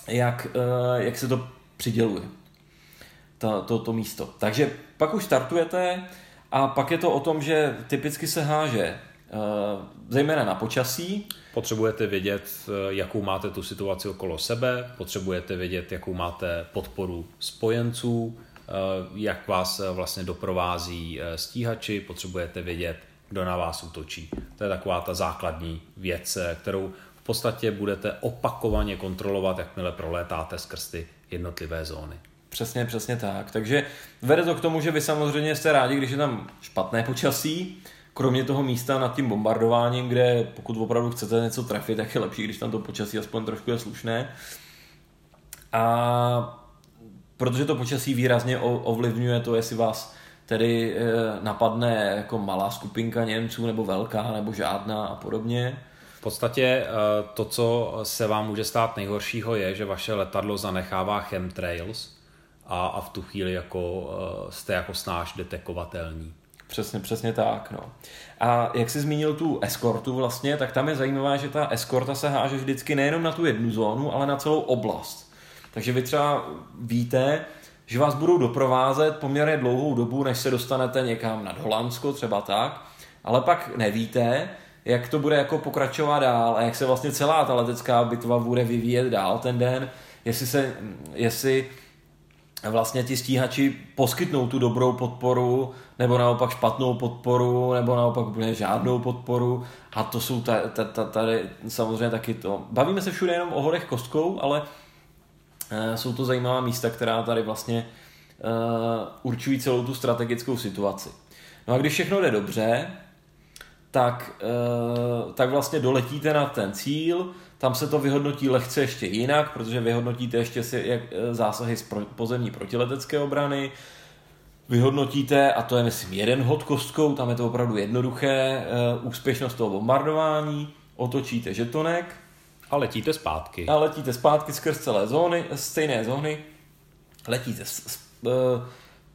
jak, uh, jak se to přiděluje, to, to, to místo. Takže pak už startujete a pak je to o tom, že typicky se háže uh, zejména na počasí. Potřebujete vědět, eh, jakou máte tu situaci okolo sebe, potřebujete vědět, jakou máte podporu spojenců, jak vás vlastně doprovází stíhači, potřebujete vědět, kdo na vás útočí. To je taková ta základní věc, kterou podstatě budete opakovaně kontrolovat, jakmile prolétáte skrz ty jednotlivé zóny. Přesně, přesně tak. Takže vede to k tomu, že vy samozřejmě jste rádi, když je tam špatné počasí, kromě toho místa nad tím bombardováním, kde pokud opravdu chcete něco trefit, tak je lepší, když tam to počasí aspoň trošku je slušné. A protože to počasí výrazně ovlivňuje to, jestli vás tedy eh, napadne jako malá skupinka Němců, nebo velká, nebo žádná a podobně, podstatě eh, to, co se vám může stát nejhoršího, je, že vaše letadlo zanechává chemtrails a, a v tu chvíli jako, eh, jste jako snáš detekovatelní. Přesně, přesně tak. No. A jak jsi zmínil tu eskortu vlastně, tak tam je zajímavé, že ta eskorta se háže vždycky nejenom na tu jednu zónu, ale na celou oblast. Takže vy třeba víte, že vás budou doprovázet poměrně dlouhou dobu, než se dostanete někam nad Holandsko, třeba tak, ale pak nevíte, jak to bude jako pokračovat dál a jak se vlastně celá ta letecká bitva bude vyvíjet dál ten den, jestli se, jestli vlastně ti stíhači poskytnou tu dobrou podporu, nebo naopak špatnou podporu, nebo naopak úplně žádnou podporu. A to jsou tady, tady samozřejmě taky to. Bavíme se všude jenom o horech kostkou, ale jsou to zajímavá místa, která tady vlastně uh, určují celou tu strategickou situaci. No a když všechno jde dobře, tak, eh, tak vlastně doletíte na ten cíl, tam se to vyhodnotí lehce ještě jinak, protože vyhodnotíte ještě si jak, eh, zásahy z pozemní protiletecké obrany, vyhodnotíte, a to je myslím jeden hod kostkou, tam je to opravdu jednoduché, eh, úspěšnost toho bombardování, otočíte žetonek. A letíte zpátky. A letíte zpátky skrz celé zóny, stejné zóny, letíte,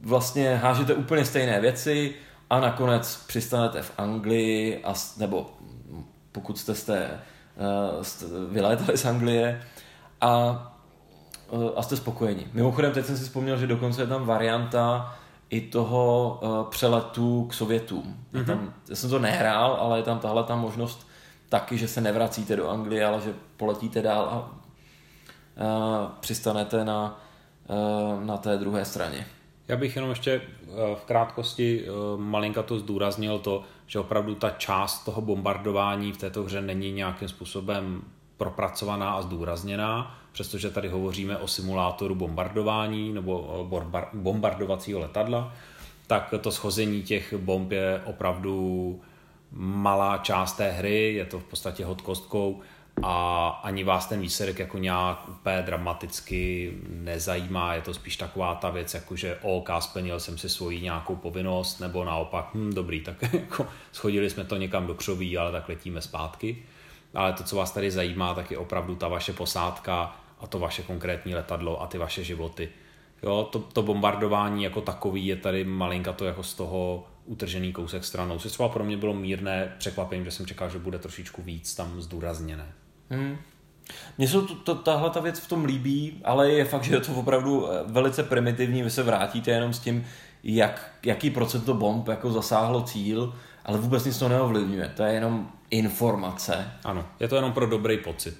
vlastně hážete úplně stejné věci, a nakonec přistanete v Anglii, a, nebo pokud jste, jste, jste vylétali z Anglie a, uh, a jste spokojeni. Mimochodem, teď jsem si vzpomněl, že dokonce je tam varianta i toho uh, přeletu k Sovětům. Mm-hmm. Tam, já jsem to nehrál, ale je tam tahle ta možnost taky, že se nevracíte do Anglie, ale že poletíte dál a přistanete na, na té druhé straně. Já bych jenom ještě v krátkosti malinka to zdůraznil to, že opravdu ta část toho bombardování v této hře není nějakým způsobem propracovaná a zdůrazněná, přestože tady hovoříme o simulátoru bombardování nebo bombardovacího letadla, tak to schození těch bomb je opravdu malá část té hry, je to v podstatě hod kostkou a ani vás ten výsledek jako nějak úplně dramaticky nezajímá, je to spíš taková ta věc, jako že OK, splnil jsem si svoji nějakou povinnost, nebo naopak, hm, dobrý, tak jako schodili jsme to někam do křoví, ale tak letíme zpátky. Ale to, co vás tady zajímá, tak je opravdu ta vaše posádka a to vaše konkrétní letadlo a ty vaše životy. Jo, to, to bombardování jako takový je tady malinka to jako z toho utržený kousek stranou. Což třeba pro mě bylo mírné překvapení, že jsem čekal, že bude trošičku víc tam zdůrazněné. Hmm. Mně se to, to, tahle ta věc v tom líbí, ale je fakt, že je to opravdu eh, velice primitivní. Vy se vrátíte jenom s tím, jak, jaký procento bomb jako zasáhlo cíl, ale vůbec nic to neovlivňuje. To je jenom informace. Ano, je to jenom pro dobrý pocit.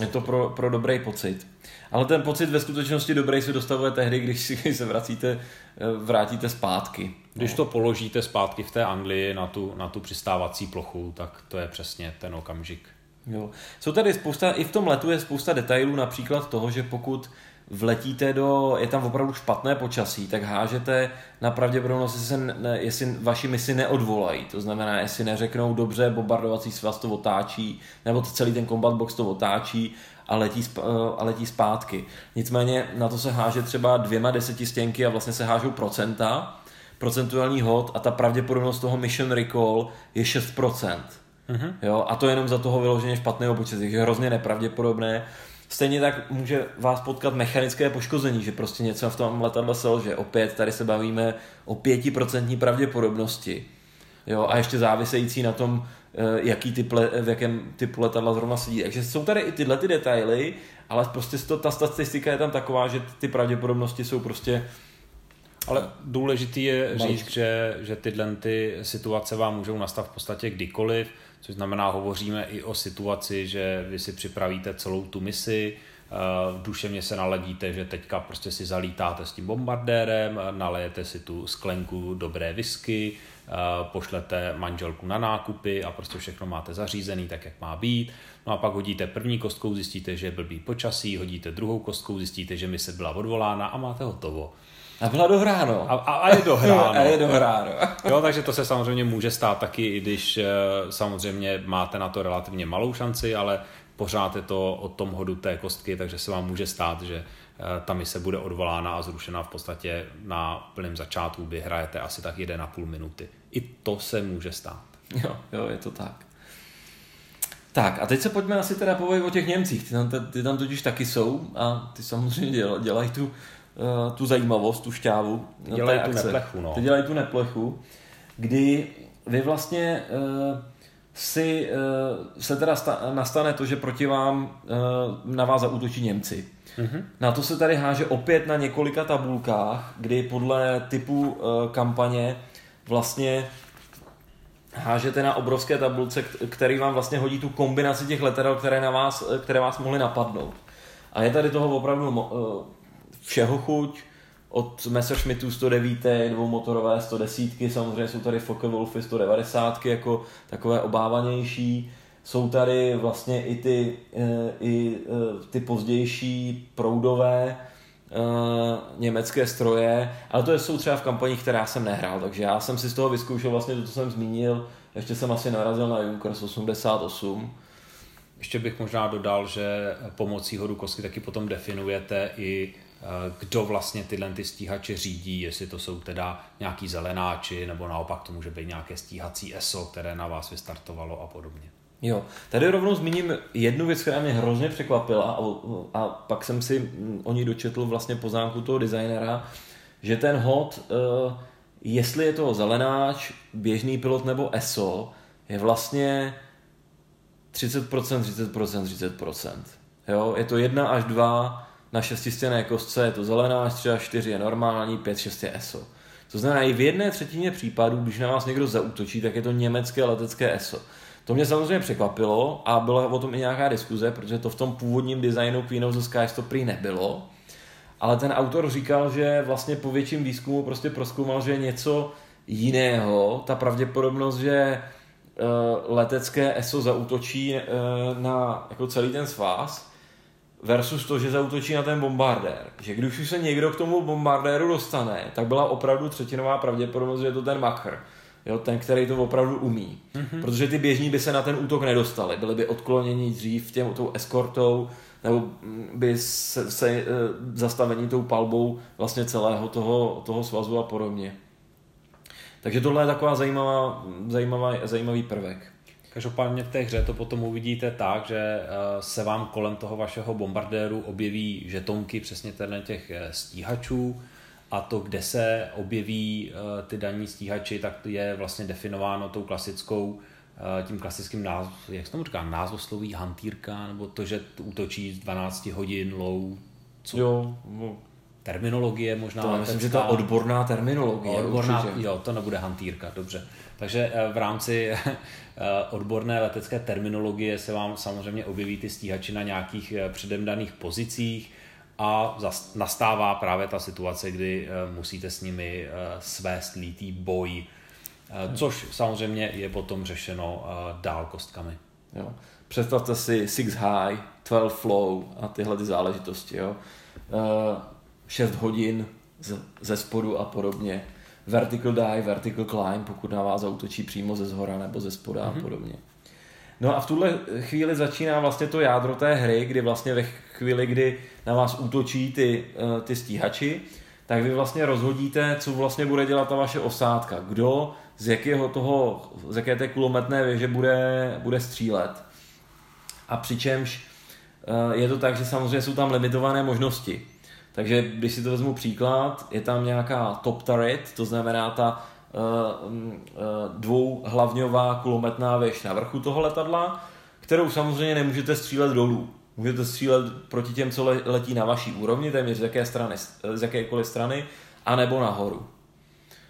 Je to pro, pro dobrý pocit. Ale ten pocit ve skutečnosti dobrý se dostavuje tehdy, když si se vracíte, eh, vrátíte zpátky. Když to položíte zpátky v té Anglii na tu, na tu přistávací plochu, tak to je přesně ten okamžik. Jo. Jsou tady spousta, i v tom letu je spousta detailů, například toho, že pokud vletíte do, je tam opravdu špatné počasí, tak hážete na pravděpodobnost, jestli, se ne, jestli vaši misi neodvolají. To znamená, jestli neřeknou dobře, bombardovací svaz to otáčí, nebo to celý ten combat box to otáčí a letí, a letí zpátky. Nicméně na to se háže třeba dvěma desetistěnky a vlastně se hážou procenta, procentuální hod a ta pravděpodobnost toho mission recall je 6%. Mm-hmm. Jo, a to jenom za toho vyloženě špatného počasí, je hrozně nepravděpodobné. Stejně tak může vás potkat mechanické poškození, že prostě něco v tom letadle selže. Opět tady se bavíme o 5% pravděpodobnosti. Jo, a ještě závisející na tom, eh, jaký typ, v jakém typu letadla zrovna sedí. Takže jsou tady i tyhle ty detaily, ale prostě to, ta statistika je tam taková, že ty pravděpodobnosti jsou prostě ale důležitý je říct, že, že tyhle ty situace vám můžou nastat v podstatě kdykoliv což znamená, hovoříme i o situaci, že vy si připravíte celou tu misi, eh, v duševně se naladíte, že teďka prostě si zalítáte s tím bombardérem, nalejete si tu sklenku dobré whisky, eh, pošlete manželku na nákupy a prostě všechno máte zařízený tak, jak má být. No a pak hodíte první kostkou, zjistíte, že je blbý počasí, hodíte druhou kostkou, zjistíte, že mise byla odvolána a máte hotovo. A byla dohráno. A, a, a je dohráno. a je dohráno. jo, takže to se samozřejmě může stát taky, i když eh, samozřejmě máte na to relativně malou šanci, ale pořád je to o tom hodu té kostky, takže se vám může stát, že eh, ta mise bude odvolána a zrušena v podstatě na plném začátku, kdy hrajete asi tak 1,5 minuty. I to se může stát. Jo, jo, je to tak. Tak a teď se pojďme asi teda povědět o těch Němcích. Ty tam, ty tam totiž taky jsou a ty samozřejmě dělají tu uh, tu zajímavost, tu šťávu. Ty dělají tu neplechu, no. Ty dělají tu neplechu, kdy vy vlastně uh, si uh, se teda sta, nastane to, že proti vám uh, na vás zaútočí Němci. Mm-hmm. Na to se tady háže opět na několika tabulkách, kdy podle typu uh, kampaně vlastně hážete na obrovské tabulce, který vám vlastně hodí tu kombinaci těch letadel, které, na vás, které vás mohly napadnout. A je tady toho opravdu všeho chuť, od Messerschmittů 109, dvoumotorové 110, samozřejmě jsou tady Focke Wolfy 190 jako takové obávanější. Jsou tady vlastně i ty, eh, i eh, ty pozdější proudové eh, německé stroje, ale to jsou třeba v kampaních, které já jsem nehrál, takže já jsem si z toho vyzkoušel vlastně to, co jsem zmínil, ještě jsem asi narazil na Junkers 88, ještě bych možná dodal, že pomocí hodu kostky taky potom definujete i kdo vlastně tyhle ty stíhače řídí, jestli to jsou teda nějaký zelenáči, nebo naopak to může být nějaké stíhací ESO, které na vás vystartovalo a podobně. Jo, tady rovnou zmíním jednu věc, která mě hrozně překvapila a, a pak jsem si o ní dočetl vlastně poznámku toho designera, že ten hod, uh, jestli je to zelenáč, běžný pilot nebo ESO, je vlastně 30%, 30%, 30%. Jo, je to jedna až dva na šestistěné kostce je to zelená, 3 a 4 je normální, 5, 6 je ESO. To znamená, i v jedné třetině případů, když na vás někdo zautočí, tak je to německé letecké ESO. To mě samozřejmě překvapilo a byla o tom i nějaká diskuze, protože to v tom původním designu Queen of the Skies to prý nebylo. Ale ten autor říkal, že vlastně po větším výzkumu prostě proskoumal, že něco jiného. Ta pravděpodobnost, že eh, letecké ESO zautočí eh, na jako celý ten svaz, versus to, že zautočí na ten bombardér. Že když už se někdo k tomu bombardéru dostane, tak byla opravdu třetinová pravděpodobnost, že je to ten makr. Jo, ten, který to opravdu umí. Mm-hmm. Protože ty běžní by se na ten útok nedostali. Byli by odkloněni dřív těm, tou eskortou, nebo by se, se e, zastavení tou palbou vlastně celého toho, toho svazu a podobně. Takže tohle je taková zajímavá, zajímavá, zajímavý prvek. Každopádně v té hře to potom uvidíte tak, že eh, se vám kolem toho vašeho bombardéru objeví žetonky přesně tady těch eh, stíhačů a to, kde se objeví eh, ty daní stíhači, tak je vlastně definováno tou klasickou tím klasickým názv, jak se tomu říká, názvosloví hantýrka, nebo to, že útočí z 12 hodin low, co? Jo, no. Terminologie možná. To myslím, že to odborná terminologie. Odborná, určitě. jo, to nebude hantýrka, dobře. Takže eh, v rámci eh, odborné letecké terminologie se vám samozřejmě objeví ty stíhači na nějakých eh, předem daných pozicích a nastává právě ta situace, kdy musíte s nimi svést lítý boj, což samozřejmě je potom řešeno dál kostkami. Jo. Představte si Six High, 12 Flow a tyhle ty záležitosti. Jo. 6 hodin ze spodu a podobně vertical dive, vertical climb, pokud na vás zautočí přímo ze zhora nebo ze spoda mm-hmm. a mhm. podobně. No a v tuhle chvíli začíná vlastně to jádro té hry, kdy vlastně ve chvíli, kdy na vás útočí ty, eh, ty stíhači, tak vy vlastně rozhodíte, co vlastně bude dělat ta vaše osádka. Kdo z jakého toho, z jaké té kulometné věže bude, bude střílet. A přičemž eh, je to tak, že samozřejmě jsou tam limitované možnosti. Takže když si to vezmu příklad, je tam nějaká top turret, to znamená ta uh, uh, dvouhlavňová kulometná věž na vrchu toho letadla, kterou samozřejmě nemůžete střílet dolů. Můžete střílet proti těm, co letí na vaší úrovni, téměř z, jaké strany, z jakékoliv strany, anebo nahoru.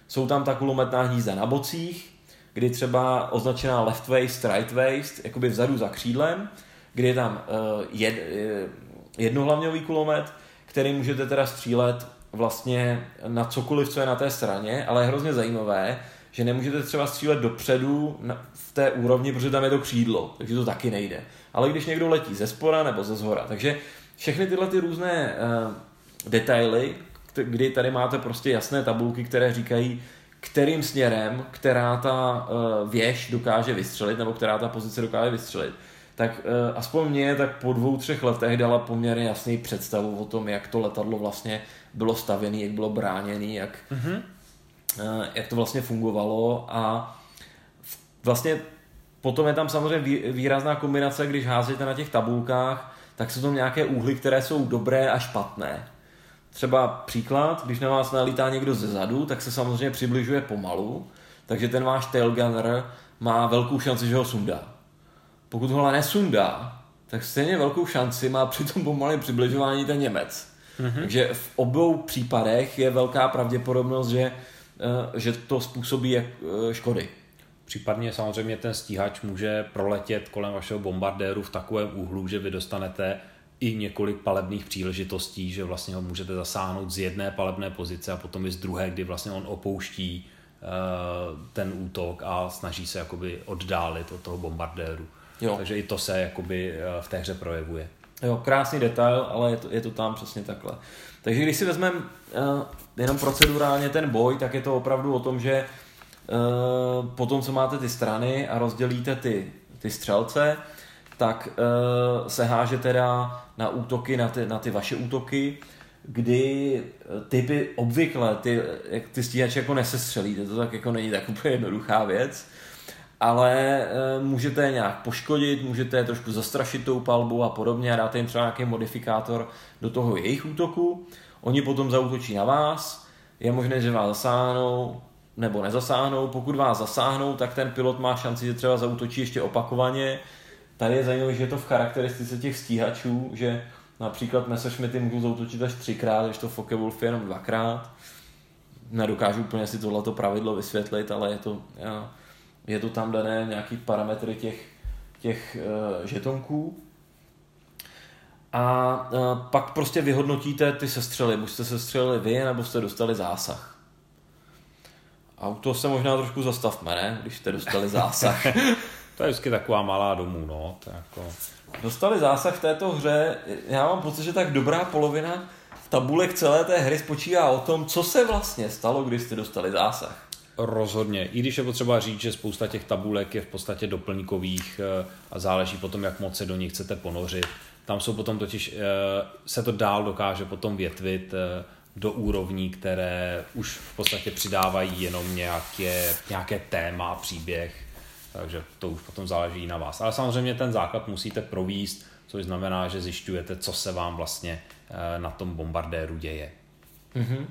Jsou tam ta kulometná hnízda na bocích, kdy třeba označená left waist, right waist, jakoby vzadu za křídlem, kdy je tam uh, jed, jednohlavňový kulomet, který můžete teda střílet vlastně na cokoliv, co je na té straně, ale je hrozně zajímavé, že nemůžete třeba střílet dopředu v té úrovni, protože tam je to křídlo, takže to taky nejde. Ale když někdo letí ze spora nebo ze zhora, takže všechny tyhle ty různé uh, detaily, kdy tady máte prostě jasné tabulky, které říkají, kterým směrem, která ta uh, věž dokáže vystřelit, nebo která ta pozice dokáže vystřelit, tak uh, aspoň mě tak po dvou, třech letech dala poměrně jasný představu o tom, jak to letadlo vlastně bylo stavěné, jak bylo bráněné, jak, mm-hmm. uh, jak to vlastně fungovalo a vlastně potom je tam samozřejmě výrazná kombinace, když házíte na těch tabulkách, tak jsou tam nějaké úhly, které jsou dobré a špatné. Třeba příklad, když na vás nalítá někdo ze zadu, tak se samozřejmě přibližuje pomalu, takže ten váš tailgunner má velkou šanci, že ho sundá pokud ho nesundá, tak stejně velkou šanci má při tom pomalém přibližování ten Němec. Mm-hmm. Takže v obou případech je velká pravděpodobnost, že, eh, že to způsobí jak eh, škody. Případně samozřejmě ten stíhač může proletět kolem vašeho bombardéru v takovém úhlu, že vy dostanete i několik palebných příležitostí, že vlastně ho můžete zasáhnout z jedné palebné pozice a potom i z druhé, kdy vlastně on opouští uh, ten útok a snaží se jakoby oddálit od toho bombardéru. Jo. Takže i to se jakoby eh, v té hře projevuje. Jo, krásný detail, ale je to, je to tam přesně takhle. Takže když si vezmeme uh, jenom procedurálně ten boj, tak je to opravdu o tom, že uh, potom, co máte ty strany a rozdělíte ty, ty střelce, tak uh, se háže teda na útoky, na ty, na ty vaše útoky, kdy typy obvykle, ty, ty stíhače jako nesestřelíte, to tak jako není tak úplně jednoduchá věc, ale e, můžete je nějak poškodit, můžete je trošku zastrašit tou palbou a podobně a dáte jim třeba nějaký modifikátor do toho jejich útoku. Oni potom zautočí na vás, je možné, že vás zasáhnou nebo nezasáhnou. Pokud vás zasáhnou, tak ten pilot má šanci, že třeba zautočí ještě opakovaně. Tady je zajímavé, že je to v charakteristice těch stíhačů, že například Messerschmitty můžou zautočit až třikrát, když to Focke Wolf je jenom dvakrát. Nedokážu úplně si tohleto pravidlo vysvětlit, ale je to, já, je to tam dané nějaký parametry těch, těch uh, žetonků. A uh, pak prostě vyhodnotíte ty sestřely, buď jste sestřelili vy, nebo jste dostali zásah. A u toho se možná trošku zastavme, ne? Když jste dostali zásah. to je vždycky taková malá domů, no. To jako... Dostali zásah v této hře, já mám pocit, že tak dobrá polovina tabulek celé té hry spočívá o tom, co se vlastně stalo, když jste dostali zásah. Rozhodně. I když je potřeba říct, že spousta těch tabulek je v podstatě doplňkových eh, a záleží potom, jak moc se do nich chcete ponořit. Tam jsou potom totiž, eh, se to dál dokáže potom větvit eh, do úrovní, které už v podstatě přidávají jenom nějaké, nějaké téma příběh, takže to už potom záleží na vás. Ale samozřejmě ten základ musíte províst, což znamená, že zjišťujete, co se vám vlastně na tom bombardéru děje. Mm-hmm.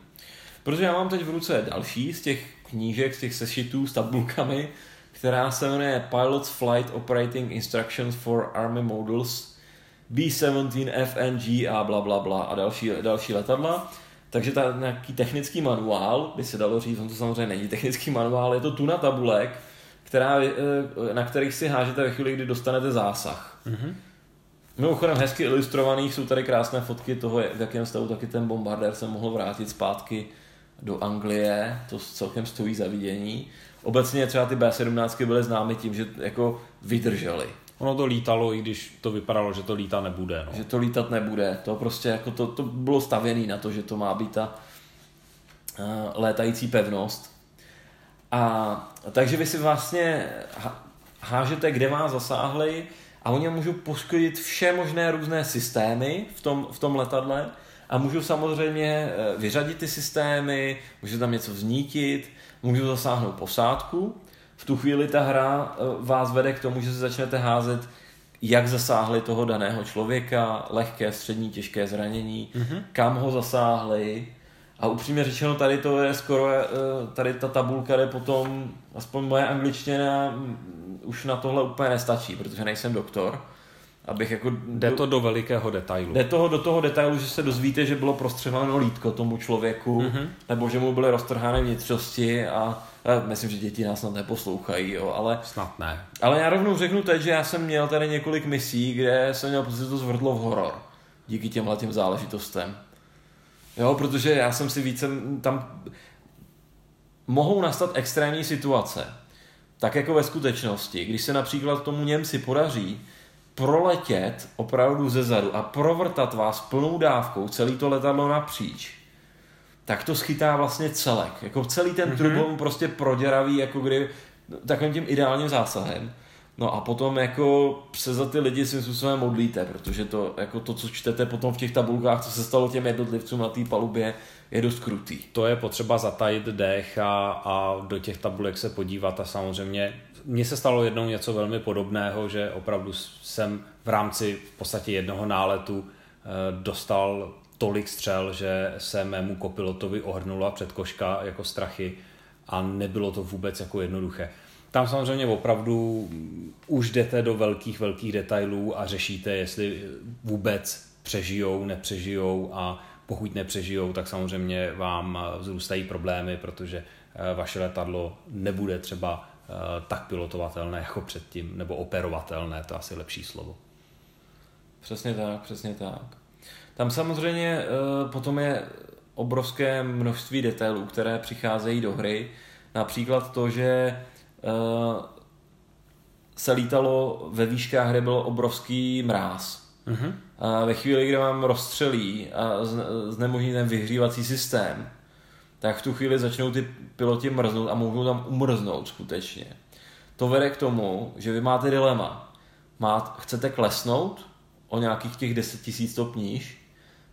Protože já mám teď v ruce další z těch knížek, z těch sešitů s tabulkami, která se jmenuje Pilot's Flight Operating Instructions for Army Models B-17 FNG a bla bla bla a další, další letadla. Takže ta nějaký technický manuál, by se dalo říct, on to samozřejmě není technický manuál, je to tuna tabulek, která, eh, na kterých si hážete ve chvíli, kdy dostanete zásah. Mm-hmm. Mimochodem hezky ilustrovaných jsou tady krásné fotky toho, v jakém stavu taky ten bombardér se mohl vrátit zpátky do Anglie, to celkem stojí za vidění. Obecně třeba ty B-17 byly známy tím, že jako vydržely. Ono to lítalo, i když to vypadalo, že to lítá nebude. No. Že to lítat nebude. To prostě jako to, to bylo stavěné na to, že to má být ta uh, létající pevnost. A takže vy si vlastně hážete, kde vás zasáhli a oni můžou poškodit vše možné různé systémy v tom, v tom letadle a můžu samozřejmě eh, vyřadit ty systémy, můžu tam něco vznítit, můžu zasáhnout posádku. V tu chvíli ta hra eh, vás vede k tomu, že se začnete házet, jak zasáhli toho daného člověka, lehké, střední, těžké zranění, mm-hmm. kam ho zasáhli. A upřímně řečeno, tady to je skoro, eh, tady ta tabulka je potom, aspoň moje angličtina mm, už na tohle úplně nestačí, protože nejsem doktor abych jako... Jde to do velikého detailu. Jde toho do toho detailu, že se dozvíte, že bylo prostřeláno lítko tomu člověku, mm-hmm. nebo že mu byly roztrhány vnitřnosti a já myslím, že děti nás snad neposlouchají, jo, ale... Snad ne. Ale já rovnou řeknu teď, že já jsem měl tady několik misí, kde jsem měl pocit, že to zvrdlo v horor. Díky těmhle těm záležitostem. Jo, protože já jsem si více tam... Mohou nastat extrémní situace. Tak jako ve skutečnosti, když se například tomu Němci podaří proletět opravdu ze zadu a provrtat vás plnou dávkou celý to letadlo napříč, tak to schytá vlastně celek. Jako celý ten mm-hmm. trubon prostě proděravý, jako kdy takovým tím ideálním zásahem. No a potom jako se za ty lidi si způsobem modlíte, protože to, jako to, co čtete potom v těch tabulkách, co se stalo těm jednotlivcům na té palubě, je dost krutý. To je potřeba zatajit dech a, a do těch tabulek se podívat a samozřejmě mně se stalo jednou něco velmi podobného, že opravdu jsem v rámci v podstatě jednoho náletu eh, dostal tolik střel, že se mému kopilotovi ohrnula předkoška jako strachy a nebylo to vůbec jako jednoduché. Tam samozřejmě opravdu už jdete do velkých, velkých detailů a řešíte, jestli vůbec přežijou, nepřežijou a pokud nepřežijou, tak samozřejmě vám vzrůstají problémy, protože eh, vaše letadlo nebude třeba Eh, tak pilotovatelné jako předtím, nebo operovatelné, to je asi lepší slovo. Přesně tak, přesně tak. Tam samozřejmě eh, potom je obrovské množství detailů, které přicházejí do hry. Například to, že eh, se lítalo ve výškách, kde byl obrovský mráz. Uh-huh. A ve chvíli, kdy vám rozstřelí a znemožní ten vyhřívací systém, tak v tu chvíli začnou ty piloti mrznout a mohou tam umrznout skutečně. To vede k tomu, že vy máte dilema. Má, chcete klesnout o nějakých těch 10 000 stopníž,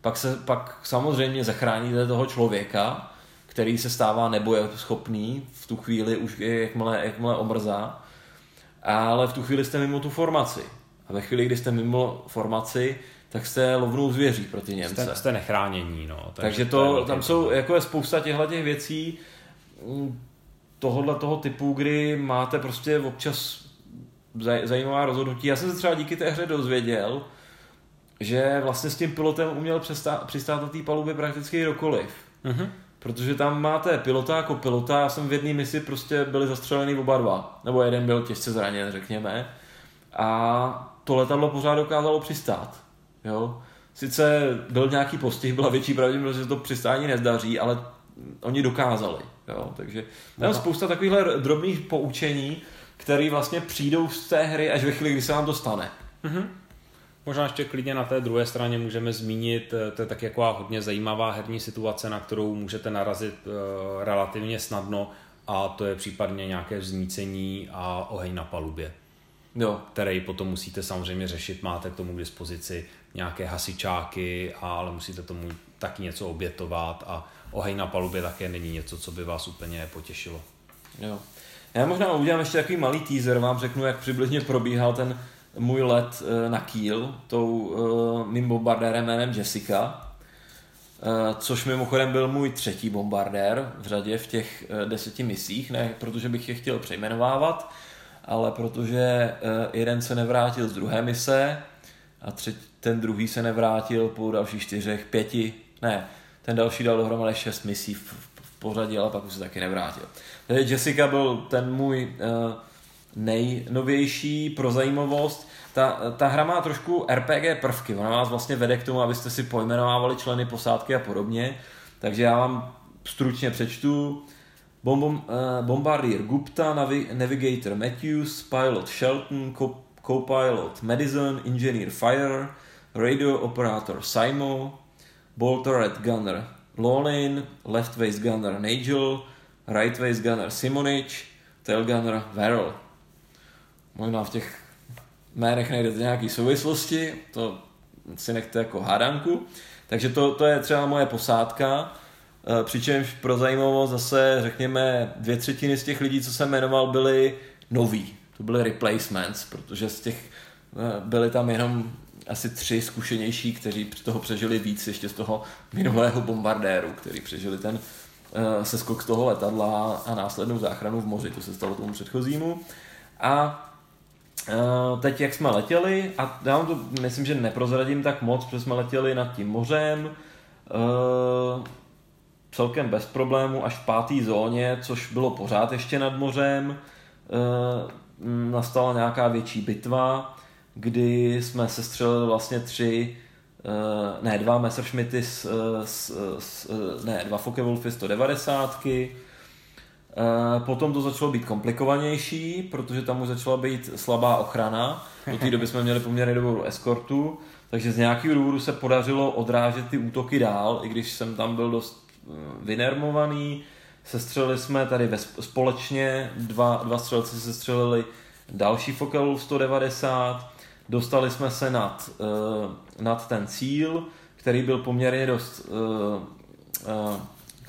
pak, se, pak samozřejmě zachráníte toho člověka, který se stává neboje schopný, v tu chvíli už je jakmile, jakmile omrzá, ale v tu chvíli jste mimo tu formaci. A ve chvíli, kdy jste mimo formaci, tak jste lovnou zvěří pro ty Němce. Jste, jste nechránění, no. Takže, takže to, to tam jsou jako je spousta těchto těch věcí mm, tohohle toho typu, kdy máte prostě občas zajímavá rozhodnutí. Já jsem se třeba díky té hře dozvěděl, že vlastně s tím pilotem uměl přistát, přistát na té palubě prakticky kdokoliv. Uh-huh. protože tam máte pilota jako pilota, já jsem v jedné misi prostě byli zastřelený oba dva, nebo jeden byl těžce zraněn, řekněme, a to letadlo pořád dokázalo přistát, jo. Sice byl nějaký postih, byla větší pravděpodobnost, že to přistání nezdaří, ale oni dokázali, jo. Takže tam spousta takovýchhle drobných poučení, které vlastně přijdou z té hry až ve chvíli, kdy se vám to stane. Mm-hmm. Možná ještě klidně na té druhé straně můžeme zmínit, eh, to je tak jako hodně zajímavá herní situace, na kterou můžete narazit uh, relativně snadno a to je případně nějaké vznícení a oheň na palubě. Jo. Který potom musíte samozřejmě řešit, máte k tomu k dispozici nějaké hasičáky, ale musíte tomu taky něco obětovat a oheň na palubě také není něco, co by vás úplně potěšilo. Jo. Já možná udělám ještě takový malý teaser, vám řeknu, jak přibližně probíhal ten můj let eh, na Kiel tou uh, mým bombardérem jménem Jessica, uh, což mimochodem byl můj třetí bombardér v řadě v těch deseti misích, ne protože bych je chtěl přejmenovávat, ale protože jeden se nevrátil z druhé mise a třetí, ten druhý se nevrátil po dalších čtyřech, pěti, ne, ten další dal dohromady šest misí v, v pořadí, ale pak už se taky nevrátil. Takže Jessica byl ten můj uh, nejnovější pro zajímavost. Ta, ta hra má trošku RPG prvky, ona vás vlastně vede k tomu, abyste si pojmenovávali členy posádky a podobně. Takže já vám stručně přečtu. Bom, bom, uh, Bombardier Gupta, Navi, Navigator Matthews, Pilot Shelton, Co- Co-Pilot Madison, Engineer Fire, Radio Operator Simo, Ball Turret Gunner Lolin, Left Waist Gunner Nigel, Right Waist Gunner Simonich, Tail Gunner Verrill. Možná v těch jménech najdete nějaké souvislosti, to si nechte jako hádanku. Takže to, to je třeba moje posádka, e, přičemž pro zajímavost zase řekněme dvě třetiny z těch lidí, co jsem jmenoval, byli noví. To byly replacements, protože z těch e, byli tam jenom asi tři zkušenější, kteří toho přežili víc ještě z toho minulého bombardéru, který přežili ten uh, seskok z toho letadla a následnou záchranu v moři, to se stalo tomu předchozímu. A Uh, teď jak jsme letěli, a já vám to myslím, že neprozradím tak moc, protože jsme letěli nad tím mořem, uh, celkem bez problému až v páté zóně, což bylo pořád ještě nad mořem. Nastala nějaká větší bitva, kdy jsme se střelili vlastně tři, uh, ne, dva Messerschmitty, s, s, s, ne, dva Focke-Wulfy 190, Eh, potom to začalo být komplikovanější, protože tam už začala být slabá ochrana. Do té doby jsme měli poměrně dobrou eskortu, takže z nějakého důvodu se podařilo odrážet ty útoky dál, i když jsem tam byl dost eh, vynermovaný. Sestřelili jsme tady ve, společně, dva, dva střelci se střelili další Fokel 190, dostali jsme se nad, uh, nad ten cíl, který byl poměrně dost uh, uh,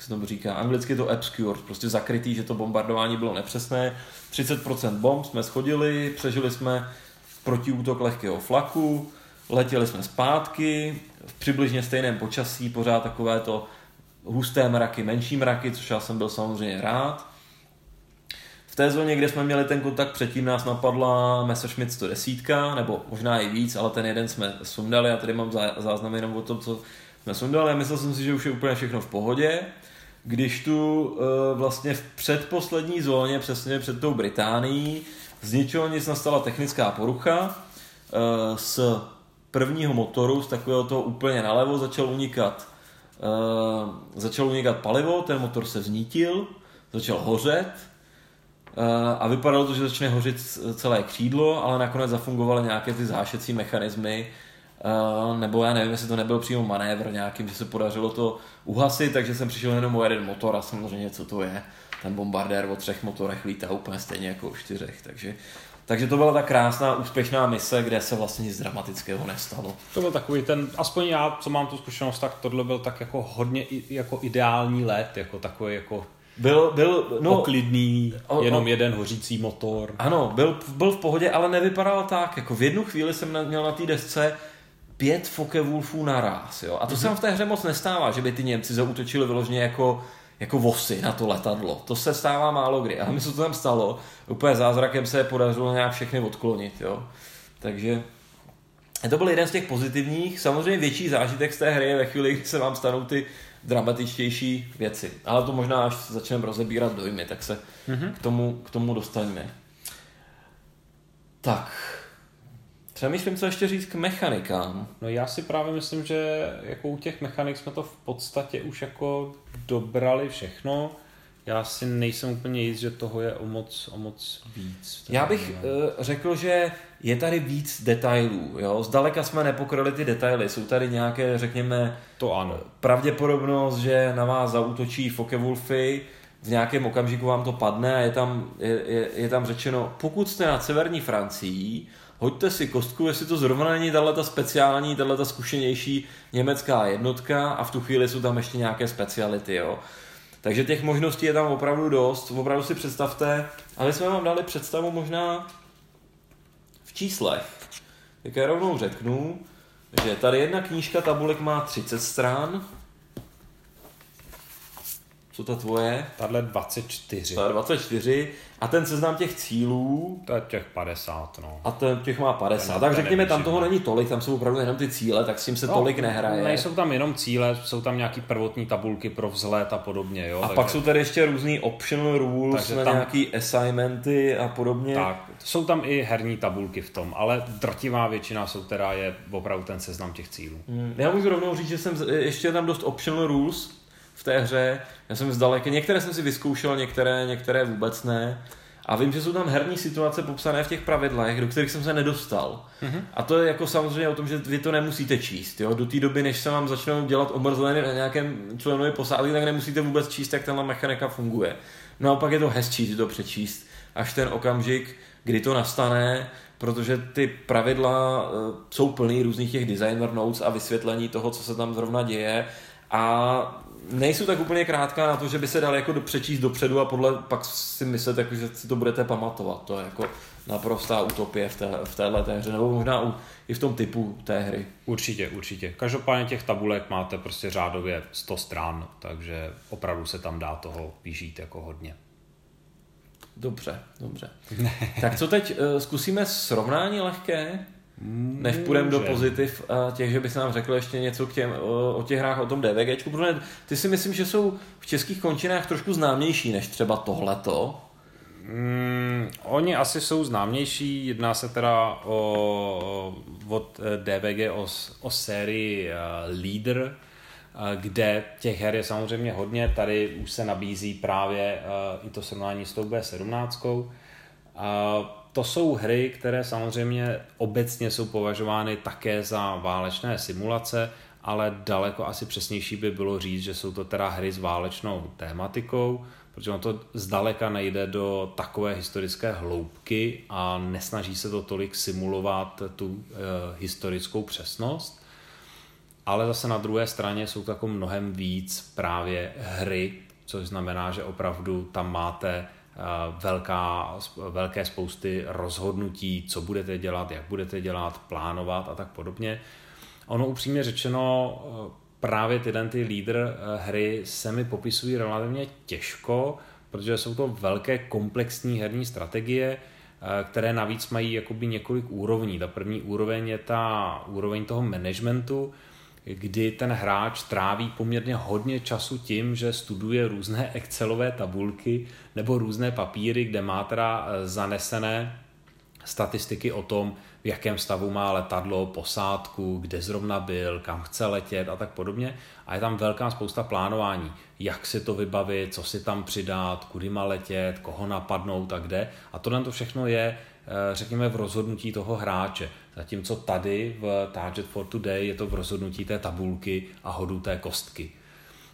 se tomu říká, anglicky to obscured, prostě zakrytý, že to bombardování bylo nepřesné. 30% bomb jsme schodili, přežili jsme protiútok lehkého flaku, letěli jsme zpátky, v přibližně stejném počasí, pořád takové to husté mraky, menší mraky, což já jsem byl samozřejmě rád. V té zóně, kde jsme měli ten kontakt předtím, nás napadla Messerschmitt 110, nebo možná i víc, ale ten jeden jsme sundali a tady mám záznam jenom o tom, co jsme sundali a myslel jsem si, že už je úplně všechno v pohodě když tu uh, vlastně v předposlední zóně, přesně před tou Británií, z ničeho nic nastala technická porucha, z prvního motoru, z takového toho úplně nalevo, začal unikat, uh, začal unikat palivo, ten motor se znítil, začal hořet, a vypadalo to, že začne hořit celé křídlo, ale nakonec zafungovaly nějaké ty zášecí mechanismy, Uh, nebo já nevím, jestli to nebyl přímo manévr nějakým, že se podařilo to uhasit, takže jsem přišel jenom o jeden motor a samozřejmě co to je. Ten bombardér o třech motorech lítá úplně stejně jako o čtyřech, takže takže to byla ta krásná, úspěšná mise, kde se vlastně nic dramatického nestalo. To byl takový ten, aspoň já, co mám tu zkušenost, tak tohle byl tak jako hodně jako ideální let, jako takový jako byl, byl no, poklidný, o, jenom o, jeden hořící motor. Ano, byl, byl v pohodě, ale nevypadal tak. Jako v jednu chvíli jsem měl na té desce pět Focke-Wulfů naraz. Jo? A to mm-hmm. se v té hře moc nestává, že by ty Němci zautočili vyloženě jako, jako vosy na to letadlo. To se stává málo kdy. Ale mi se to tam stalo. Úplně zázrakem se podařilo nějak všechny odklonit. Jo? Takže to byl jeden z těch pozitivních. Samozřejmě větší zážitek z té hry je ve chvíli, kdy se vám stanou ty dramatičtější věci. Ale to možná, až začneme rozebírat dojmy, tak se mm-hmm. k, tomu, k tomu dostaneme. Tak, Přemýšlím, co ještě říct k mechanikám. No já si právě myslím, že jako u těch mechanik jsme to v podstatě už jako dobrali všechno. Já si nejsem úplně jist, že toho je o moc, o moc víc. Já bych uh, řekl, že je tady víc detailů. Jo? Zdaleka jsme nepokryli ty detaily. Jsou tady nějaké, řekněme, to ano. pravděpodobnost, že na vás zautočí Fokewulfy, v nějakém okamžiku vám to padne a je tam, je, je, je tam řečeno, pokud jste na severní Francii, hoďte si kostku, jestli to zrovna není tato speciální, tato zkušenější německá jednotka a v tu chvíli jsou tam ještě nějaké speciality, jo. Takže těch možností je tam opravdu dost, opravdu si představte, ale jsme vám dali představu možná v číslech. Tak já rovnou řeknu, že tady jedna knížka tabulek má 30 stran, co to tvoje? Tahle 24. Ta 24. A ten seznam těch cílů? To je těch 50, no. A ten těch má 50. Ten tak řekněme, tam toho není tolik, tam jsou opravdu jenom ty cíle, tak s tím se no, tolik nehraje. Nejsou tam jenom cíle, jsou tam nějaký prvotní tabulky pro vzhled a podobně. Jo? A takže... pak jsou tady ještě různý optional rules takže tam... nějaký assignmenty a podobně. Tak, jsou tam i herní tabulky v tom, ale drtivá většina jsou teda je opravdu ten seznam těch cílů. Hmm. Já můžu rovnou říct, že jsem ještě tam dost optional rules, v té hře. Já jsem zdaleka, některé jsem si vyzkoušel, některé, některé vůbec ne. A vím, že jsou tam herní situace popsané v těch pravidlech, do kterých jsem se nedostal. Mm-hmm. A to je jako samozřejmě o tom, že vy to nemusíte číst. Jo? Do té doby, než se vám začnou dělat omrzleny na nějakém členovi posádky, tak nemusíte vůbec číst, jak ta mechanika funguje. Naopak je to hezčí si to přečíst, až ten okamžik, kdy to nastane, protože ty pravidla uh, jsou plný různých těch designer notes a vysvětlení toho, co se tam zrovna děje. A nejsou tak úplně krátká na to, že by se dal jako přečíst dopředu a podle pak si myslet, jako, že si to budete pamatovat. To je jako naprostá utopie v, té, v téhle té hře, nebo možná u, i v tom typu té hry. Určitě, určitě. Každopádně těch tabulek máte prostě řádově 100 stran, takže opravdu se tam dá toho vyžít jako hodně. Dobře, dobře. tak co teď, eh, zkusíme srovnání lehké? Než půjdeme do pozitiv těch, že bys nám řekl ještě něco k těm, o, o těch hrách, o tom DVGčku, protože ty si myslím, že jsou v českých končinách trošku známější než třeba tohleto. Mm, oni asi jsou známější, jedná se teda o, od eh, DVG o, o sérii uh, Leader, uh, kde těch her je samozřejmě hodně, tady už se nabízí právě i to srovnání s tou B17. To jsou hry, které samozřejmě obecně jsou považovány také za válečné simulace, ale daleko asi přesnější by bylo říct, že jsou to teda hry s válečnou tématikou, protože ono to zdaleka nejde do takové historické hloubky a nesnaží se to tolik simulovat tu e, historickou přesnost. Ale zase na druhé straně jsou to jako mnohem víc právě hry, což znamená, že opravdu tam máte velká, velké spousty rozhodnutí, co budete dělat, jak budete dělat, plánovat a tak podobně. Ono upřímně řečeno, eh, právě tyhle ty lídr eh, hry se mi popisují relativně těžko, protože jsou to velké komplexní herní strategie, které navíc mají jakoby několik úrovní. Ta první úroveň je ta úroveň toho managementu, kdy ten hráč tráví poměrně hodně času tím, že studuje různé Excelové tabulky nebo různé papíry, kde má teda eh, zanesené statistiky o tom, v jakém stavu má letadlo, posádku, kde zrovna byl, kam chce letět a tak podobně. A je tam velká spousta plánování, jak si to vybavit, co si tam přidat, kudy má letět, koho napadnout a kde. A tohle to všechno je, řekněme, v rozhodnutí toho hráče. Zatímco tady v Target for Today je to v rozhodnutí té tabulky a hodu té kostky.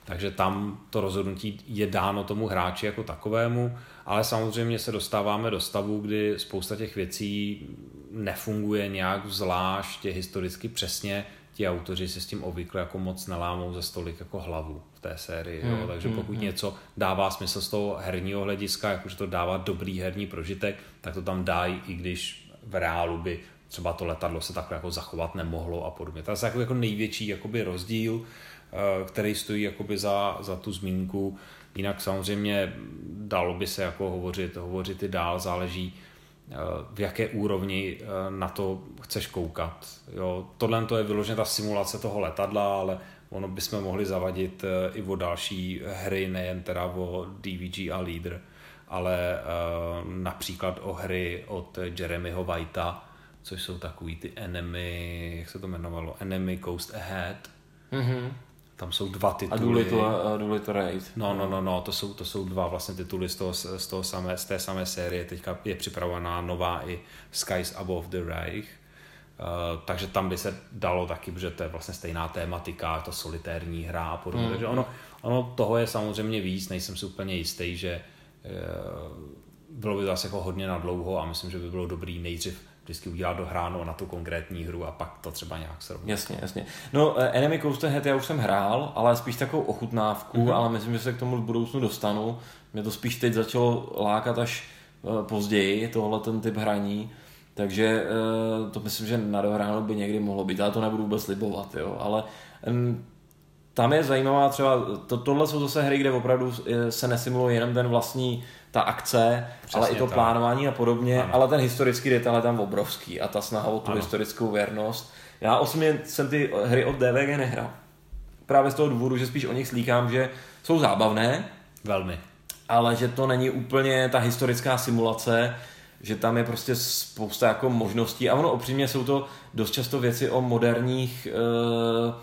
Takže tam to rozhodnutí je dáno tomu hráči jako takovému, ale samozřejmě se dostáváme do stavu, kdy spousta těch věcí nefunguje nějak zvláště historicky přesně. Ti autoři se s tím obvykle jako moc nelámou za stolik jako hlavu v té sérii. Hmm, jo? Takže hmm, pokud hmm, něco dává smysl z toho herního hlediska, jakože to dává dobrý herní prožitek, tak to tam dají, i když v reálu by třeba to letadlo se takhle jako zachovat nemohlo a podobně. To je jako, jako největší jakoby rozdíl, eh, který stojí jakoby za, za tu zmínku. Jinak samozřejmě dalo by se jako hovořit, hovořit i dál, záleží eh, v jaké úrovni eh, na to chceš koukat. Jo, tohle to je vyloženě ta simulace toho letadla, ale ono bychom mohli zavadit eh, i o další hry, nejen teda o DVG a Leader, ale uh, například o hry od Jeremyho Whitea, což jsou takový ty Enemy, jak se to jmenovalo, Enemy Coast Ahead. Mm-hmm. Tam jsou dva tituly. A Doolittle, a Doolittle Raid. No, no, no, no, to jsou, to jsou dva vlastně tituly z, toho, z, toho samé, z té samé série. Teďka je připravovaná nová i Skies Above the Reich. Uh, takže tam by se dalo taky, protože to je vlastně stejná tématika, to solitérní hra a podobně. Mm. Takže ono, ono toho je samozřejmě víc, nejsem si úplně jistý, že uh, bylo by zase jako hodně na dlouho a myslím, že by bylo dobrý nejdřív vždycky udělat dohráno na tu konkrétní hru a pak to třeba nějak srovnat. Jasně, jasně. No, uh, Enemy Coaster Head já už jsem hrál, ale spíš takovou ochutnávku, mm-hmm. ale myslím, že se k tomu v budoucnu dostanu. Mě to spíš teď začalo lákat až později, tohle ten typ hraní. Takže uh, to myslím, že na by někdy mohlo být, ale to nebudu vůbec slibovat, jo. Ale tam je zajímavá třeba, to, tohle jsou zase hry, kde opravdu se nesimuluje jenom ten vlastní ta akce, Přesně ale i to tak. plánování a podobně, ano. ale ten historický detail je tam obrovský a ta snaha o tu ano. historickou věrnost. Já osobně jsem ty hry od DVG nehrál. Právě z toho důvodu, že spíš o nich slíkám, že jsou zábavné. Velmi. Ale že to není úplně ta historická simulace, že tam je prostě spousta jako možností a ono opřímně jsou to dost často věci o moderních uh,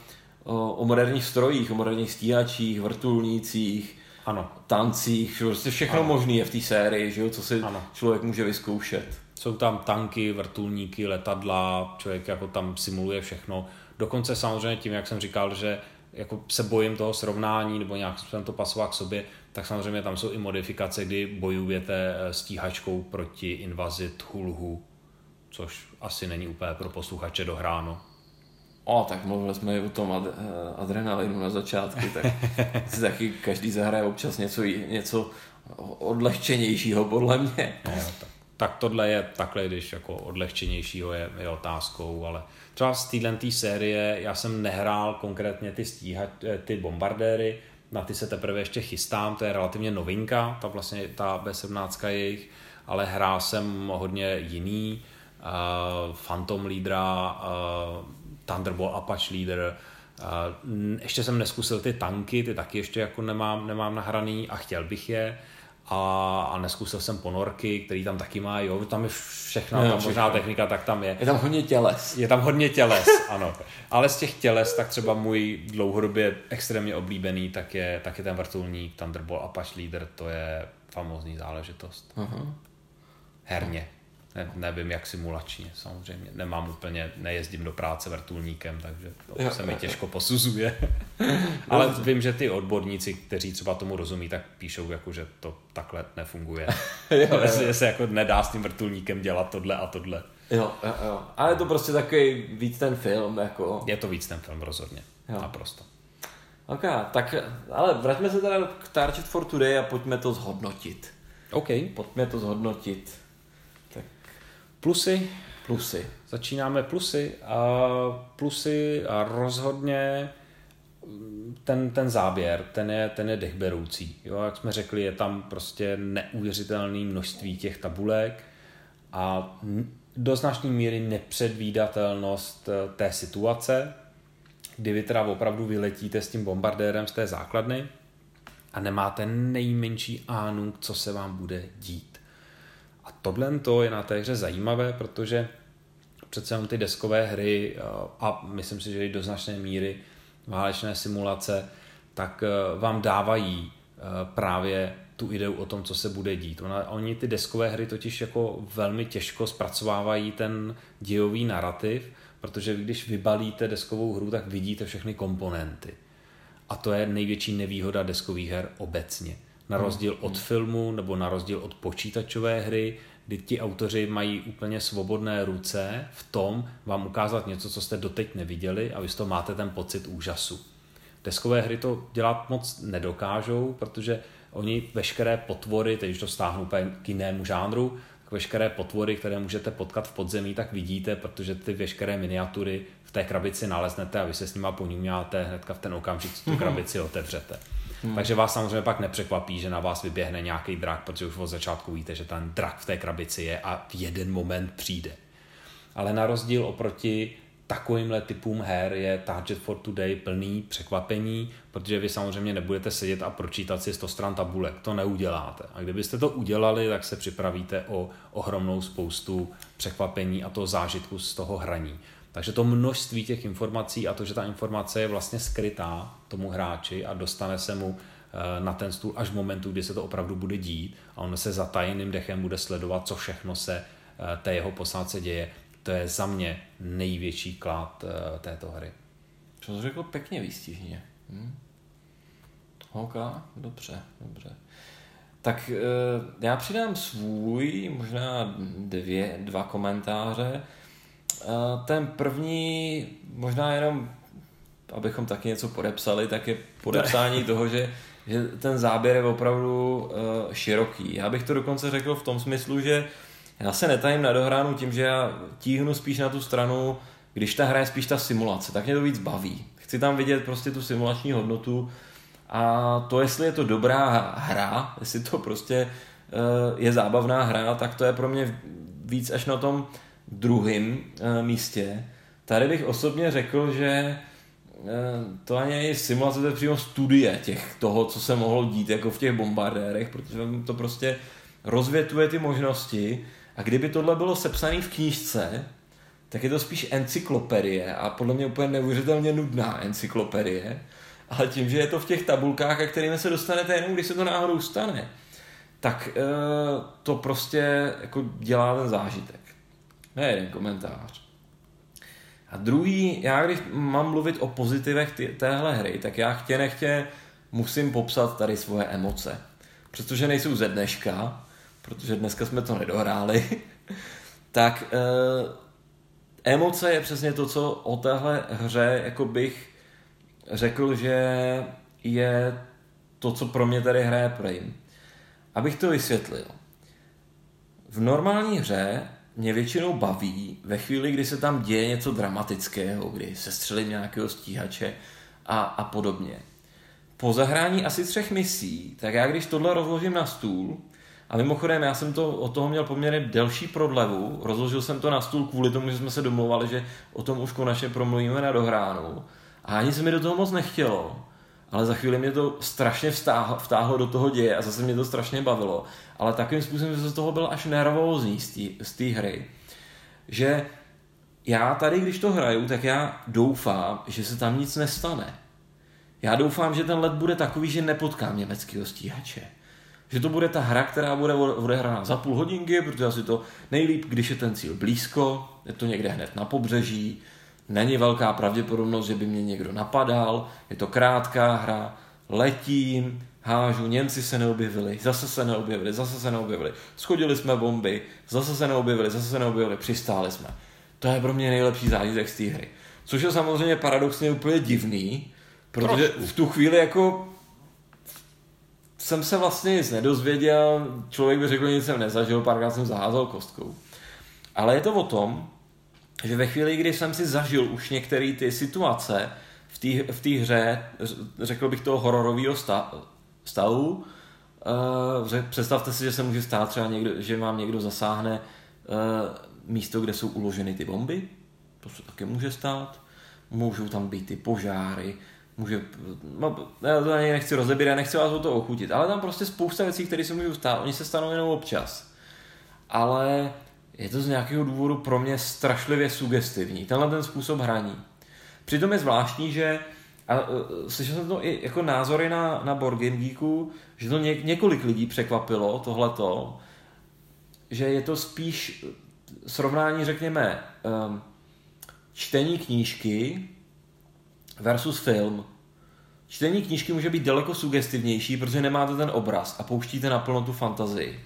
o, o moderních strojích, o moderních stíhačích, vrtulnících, ano. tancích, že prostě všechno ano. možné je v té sérii, že jo, co si ano. člověk může vyzkoušet. Jsou tam tanky, vrtulníky, letadla, člověk jako tam simuluje všechno. Dokonce samozřejmě tím, jak jsem říkal, že jako se bojím toho srovnání nebo nějak jsem to pasoval k sobě, tak samozřejmě tam jsou i modifikace, kdy bojujete eh, stíhačkou proti invazi Thulhu, což asi není úplně pro posluchače dohráno. O, tak mluvili jsme i o tom ad, eh, adrenalinu na začátku, tak si taky každý zahraje občas něco, něco odlehčenějšího, podle mě. No, tak, tak tohle je takhle, když jako odlehčenějšího je, je otázkou, ale třeba z téhle série já jsem nehrál konkrétně ty stíhat, eh, ty bombardéry, na ty se teprve ještě chystám, to je relativně novinka, ta vlastně ta B17 jejich, ale hrál jsem hodně jiný, uh, Phantom Leadera, uh, Thunderbolt Apache Leader, uh, ještě jsem neskusil ty tanky, ty taky ještě jako nemám, nemám nahraný a chtěl bych je a, a neskusil jsem ponorky, který tam taky má, jo, tam je všechna no, ta možná technika, tak tam je. Je tam hodně těles. Je tam hodně těles, ano. Ale z těch těles, tak třeba můj dlouhodobě extrémně oblíbený, tak je, tak je ten vrtulník Thunderbolt Apache Leader, to je famózní záležitost. Uh-huh. Herně. Ne, nevím, jak simulačně, samozřejmě. Nemám úplně, nejezdím do práce vrtulníkem, takže to jo, se mi těžko posuzuje. Ale vím, že ty odborníci, kteří třeba tomu rozumí, tak píšou, jako, že to takhle nefunguje. jo, jo. Že se jako nedá s tím vrtulníkem dělat tohle a tohle. Jo, jo, jo. Ale je to prostě takový víc ten film, jako... Je to víc ten film, rozhodně. Jo. Naprosto. Ok, tak ale vraťme se teda k Target for Today a pojďme to zhodnotit. OK. Pojďme to zhodnotit. Plusy. Plusy. Začínáme plusy. A plusy a rozhodně ten, ten záběr, ten je, ten je dechberoucí. Jo, jak jsme řekli, je tam prostě neuvěřitelné množství těch tabulek a do značné míry nepředvídatelnost eh, té situace, kdy vy teda opravdu vyletíte s tím bombardérem z té základny a nemáte nejmenší ánu, co se vám bude dít. A tohle to je na té hře zajímavé, protože přece jenom ty deskové hry a myslím si, že i do značné míry válečné simulace, tak e, vám dávají e, právě tu ideu o tom, co se bude dít. Ona, oni ty deskové hry totiž jako velmi těžko zpracovávají ten dějový narrativ, protože když vybalíte deskovou hru, tak vidíte všechny komponenty. A to je největší nevýhoda deskových her obecně. Na rozdíl od filmu nebo na rozdíl od počítačové hry, kdy ti autoři mají úplně svobodné ruce v tom vám ukázat něco, co jste doteď neviděli a vy z toho máte ten pocit úžasu. Deskové hry to dělat moc nedokážou, protože oni veškeré potvory, teď to stáhnu k jinému žánru, tak veškeré potvory, které můžete potkat v podzemí, tak vidíte, protože ty veškeré miniatury v té krabici naleznete a vy se s nima ponímáte hnedka v ten okamžik, co tu mhm. krabici otevřete. Hmm. Takže vás samozřejmě pak nepřekvapí, že na vás vyběhne nějaký drak, protože už od začátku víte, že ten drak v té krabici je a v jeden moment přijde. Ale na rozdíl oproti takovýmhle typům her je Target for Today plný překvapení, protože vy samozřejmě nebudete sedět a pročítat si 100 stran tabulek, to neuděláte. A kdybyste to udělali, tak se připravíte o ohromnou spoustu překvapení a toho zážitku z toho hraní. Takže to množství těch informací a to, že ta informace je vlastně skrytá tomu hráči a dostane se mu eh, na ten stůl až v momentu, kdy se to opravdu bude dít a on se zatajeným dechem bude sledovat, co všechno se eh, té jeho posádce děje, to je za mě největší klad uh, této hry. To řekl pěkně výstižně. Hm? OK, dobře, dobře. Tak já přidám svůj, možná dvě, dva komentáře. Uh, ten první, možná jenom, abychom taky něco podepsali, tak je podepsání toho, že, že ten záběr je opravdu uh, široký. Já bych to dokonce řekl v tom smyslu, že já se netajím na dohránu tím, že já tíhnu spíš na tu stranu, když ta hra je spíš ta simulace, tak mě to víc baví. Chci tam vidět prostě tu simulační hodnotu a to, jestli je to dobrá hra, jestli to prostě eh, je zábavná hra, tak to je pro mě víc až na tom druhém eh, místě. Tady bych osobně řekl, že eh, to ani je simulace, to je přímo studie těch toho, co se mohlo dít jako v těch bombardérech, protože to prostě rozvětuje ty možnosti a kdyby tohle bylo sepsané v knížce, tak je to spíš encyklopedie a podle mě úplně neuvěřitelně nudná encyklopedie, ale tím, že je to v těch tabulkách, a kterými se dostanete jenom, když se to náhodou stane, tak e, to prostě jako dělá ten zážitek. Ne jeden komentář. A druhý, já když mám mluvit o pozitivech ty, téhle hry, tak já chtě nechtě musím popsat tady svoje emoce. Přestože nejsou ze dneška, protože dneska jsme to nedohráli, tak uh, emoce je přesně to, co o téhle hře jako bych řekl, že je to, co pro mě tady hraje Prime. Abych to vysvětlil. V normální hře mě většinou baví ve chvíli, kdy se tam děje něco dramatického, kdy se střelím nějakého stíhače a, a podobně. Po zahrání asi třech misí, tak já když tohle rozložím na stůl, a mimochodem, já jsem to od toho měl poměrně delší prodlevu, rozložil jsem to na stůl kvůli tomu, že jsme se domluvali, že o tom už konečně promluvíme na dohránu. A ani se mi do toho moc nechtělo, ale za chvíli mě to strašně vtáhlo, vtáhlo do toho děje a zase mě to strašně bavilo. Ale takovým způsobem, že se z toho byl až nervózní z té hry. Že já tady, když to hraju, tak já doufám, že se tam nic nestane. Já doufám, že ten let bude takový, že nepotkám německého stíhače že to bude ta hra, která bude odehrána za půl hodinky, protože asi to nejlíp, když je ten cíl blízko, je to někde hned na pobřeží, není velká pravděpodobnost, že by mě někdo napadal, je to krátká hra, letím, hážu, Němci se neobjevili, zase se neobjevili, zase se neobjevili, schodili jsme bomby, zase se neobjevili, zase se neobjevili, přistáli jsme. To je pro mě nejlepší zážitek z té hry. Což je samozřejmě paradoxně úplně divný, protože v tu chvíli jako jsem se vlastně nic nedozvěděl, člověk by řekl, nic jsem nezažil, párkrát jsem zaházel kostkou. Ale je to o tom, že ve chvíli, kdy jsem si zažil už některé ty situace v té v hře, řekl bych toho hororového stavu, uh, představte si, že se může stát třeba někdo, že vám někdo zasáhne uh, místo, kde jsou uloženy ty bomby, to se taky může stát, můžou tam být ty požáry, může, no, já to ani nechci rozebírat, nechci vás o to ochutit, ale tam prostě spousta věcí, které se můžou stát, oni se stanou jenom občas. Ale je to z nějakého důvodu pro mě strašlivě sugestivní, tenhle ten způsob hraní. Přitom je zvláštní, že a uh, slyšel jsem to i jako názory na, na Board Game Geeku, že to ně, několik lidí překvapilo, tohleto, že je to spíš srovnání, řekněme, čtení knížky versus film. Čtení knížky může být daleko sugestivnější, protože nemáte ten obraz a pouštíte naplno tu fantazii.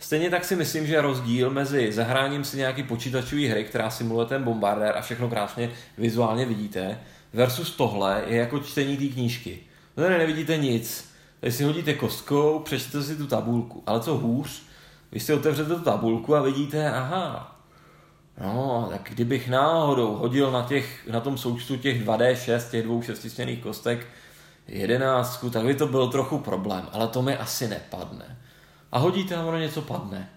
Stejně tak si myslím, že rozdíl mezi zahráním si nějaký počítačový hry, která simuluje ten bombardér a všechno krásně vizuálně vidíte, versus tohle je jako čtení té knížky. Tady nevidíte nic. Tady si hodíte kostkou, přečtete si tu tabulku. Ale co hůř, vy si otevřete tu tabulku a vidíte, aha, No, tak kdybych náhodou hodil na, těch, na tom součtu těch 2D6, těch dvou šestistěných kostek, jedenáctku, tak by to byl trochu problém, ale to mi asi nepadne. A hodíte a ono něco padne.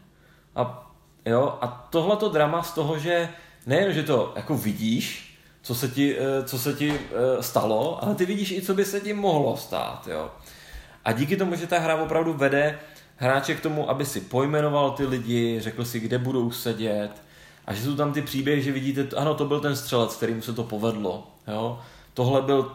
A, jo, a tohleto drama z toho, že nejen, že to jako vidíš, co se ti, eh, co se ti eh, stalo, ale ty vidíš i, co by se ti mohlo stát, jo. A díky tomu, že ta hra opravdu vede hráče k tomu, aby si pojmenoval ty lidi, řekl si, kde budou sedět, a že jsou tam ty příběhy, že vidíte, ano, to byl ten střelec, kterým se to povedlo, jo. Tohle byl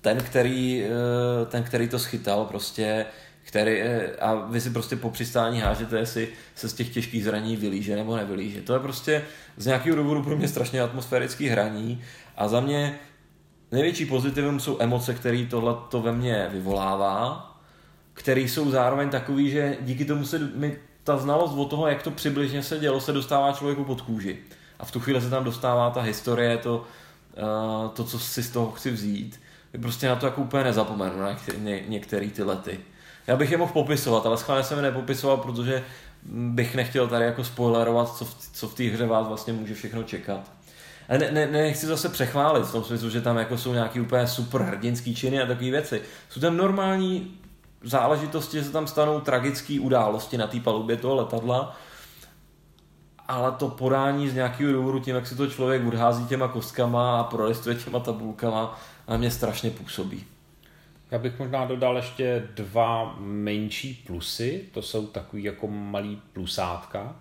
ten, který, eh, ten, který to schytal prostě, který, eh, a vy si prostě po přistání hážete, jestli se z těch těžkých zraní vylíže nebo nevylíže. To je prostě z nějakého důvodu pro mě strašně atmosférický hraní a za mě největší pozitivum jsou emoce, které tohle to ve mně vyvolává, které jsou zároveň takový, že díky tomu se mi ta znalost o toho, jak to přibližně se dělo, se dostává člověku pod kůži. A v tu chvíli se tam dostává ta historie, to, uh, to co si z toho chci vzít. Prostě na to jako úplně nezapomenu, na některé ty lety. Já bych je mohl popisovat, ale schválně jsem je nepopisoval, protože bych nechtěl tady jako spoilerovat, co v, co v té hře vás vlastně může všechno čekat. A ne, ne, nechci zase přechválit v tom smyslu, že tam jako jsou nějaký úplně super hrdinský činy a takové věci. Jsou tam normální záležitosti, že se tam stanou tragické události na té palubě toho letadla, ale to podání z nějakého důvodu tím, jak si to člověk odhází těma kostkama a prolistuje těma tabulkama, na mě strašně působí. Já bych možná dodal ještě dva menší plusy, to jsou takový jako malý plusátka.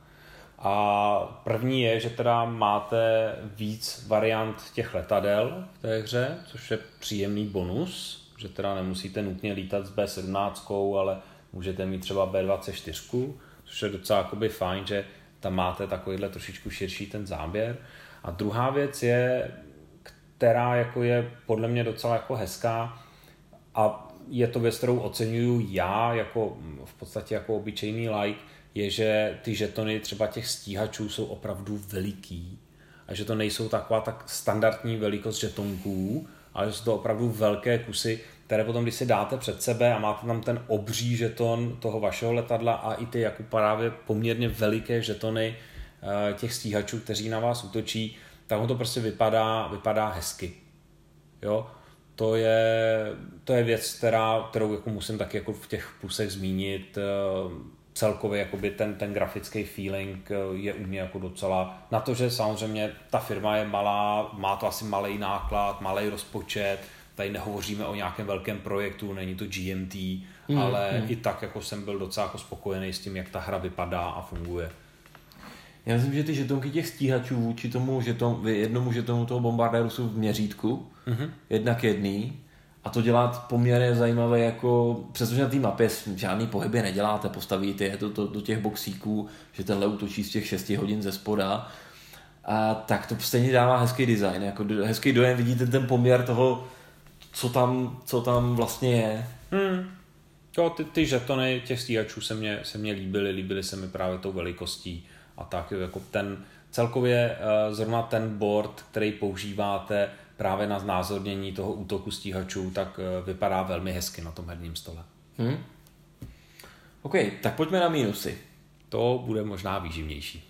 A první je, že teda máte víc variant těch letadel v té hře, což je příjemný bonus, že teda nemusíte nutně lítat s B17, ale můžete mít třeba B24, což je docela jakoby fajn, že tam máte takovýhle trošičku širší ten záběr. A druhá věc je, která jako je podle mě docela jako hezká a je to věc, kterou oceňuju já jako v podstatě jako obyčejný like, je, že ty žetony třeba těch stíhačů jsou opravdu veliký a že to nejsou taková tak standardní velikost žetonků, ale že jsou to opravdu velké kusy, které potom, když si dáte před sebe a máte tam ten obří žeton toho vašeho letadla a i ty jako právě poměrně veliké žetony eh, těch stíhačů, kteří na vás útočí, tak to prostě vypadá, vypadá hezky. Jo? To je, to je věc, která, kterou jako musím taky jako v těch plusech zmínit. Eh, celkově jakoby ten, ten grafický feeling eh, je u mě jako docela, na to, že samozřejmě ta firma je malá, má to asi malý náklad, malý rozpočet, tady nehovoříme o nějakém velkém projektu, není to GMT, mm, ale mm. i tak jako jsem byl docela jako spokojený s tím, jak ta hra vypadá a funguje. Já myslím, že ty žetonky těch stíhačů vůči tomu žeton, jednomu žetonu toho bombardéru jsou v měřítku, mm-hmm. jednak jedný, a to dělat poměrně zajímavé, jako přestože na té mapě žádný pohyby neděláte, postavíte je to, to, do těch boxíků, že tenhle útočí z těch 6 hodin ze spoda, a tak to stejně dává hezký design, jako hezký dojem, vidíte ten poměr toho, co tam, co tam vlastně je. Hmm. Jo, ty, ty žetony těch stíhačů se mě, se mě líbily, líbily se mi právě tou velikostí a tak, jako ten celkově uh, zrovna ten board, který používáte právě na znázornění toho útoku stíhačů, tak uh, vypadá velmi hezky na tom herním stole. Hmm. OK, tak pojďme na mínusy. To bude možná výživnější.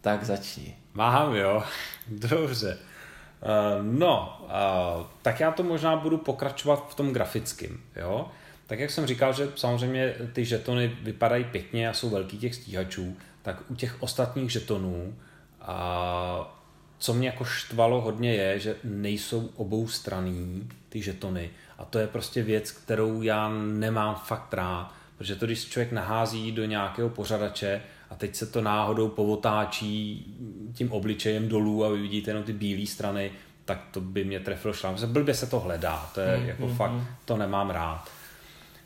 Tak začni. Mám, jo. Dobře. Uh, no, tak já to možná budu pokračovat v tom grafickém, jo. Tak jak jsem říkal, že samozřejmě ty žetony vypadají pěkně a jsou velký těch stíhačů, tak u těch ostatních žetonů a co mě jako štvalo hodně je, že nejsou obou straný ty žetony a to je prostě věc, kterou já nemám fakt rád, protože to, když člověk nahází do nějakého pořadače a teď se to náhodou povotáčí tím obličejem dolů a vy vidíte jenom ty bílé strany, tak to by mě trefilo šlám. Blbě se to hledá, to je mm, jako mm, fakt, mm. to nemám rád.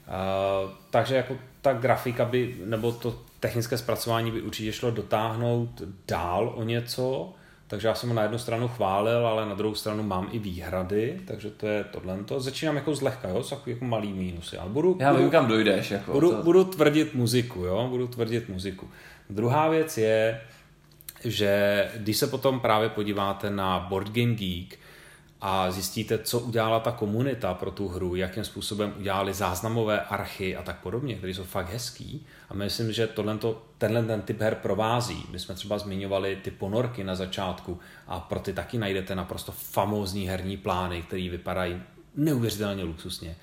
Uh, takže jako ta grafika by, nebo to technické zpracování by určitě šlo dotáhnout dál o něco, takže já jsem ho na jednu stranu chválil, ale na druhou stranu mám i výhrady, takže to je tohle. Začínám jako zlehka, jo, jsou jako malý mínusy. Ale budu, já vím, kam dojdeš. Jako budu, to... budu tvrdit muziku, jo, budu tvrdit muziku. Druhá věc je, že když se potom právě podíváte na Board Game Geek a zjistíte, co udělala ta komunita pro tu hru, jakým způsobem udělali záznamové archy a tak podobně, které jsou fakt hezký. A myslím, že tohle, tenhle ten typ her provází. My jsme třeba zmiňovali ty ponorky na začátku a pro ty taky najdete naprosto famózní herní plány, které vypadají neuvěřitelně luxusně.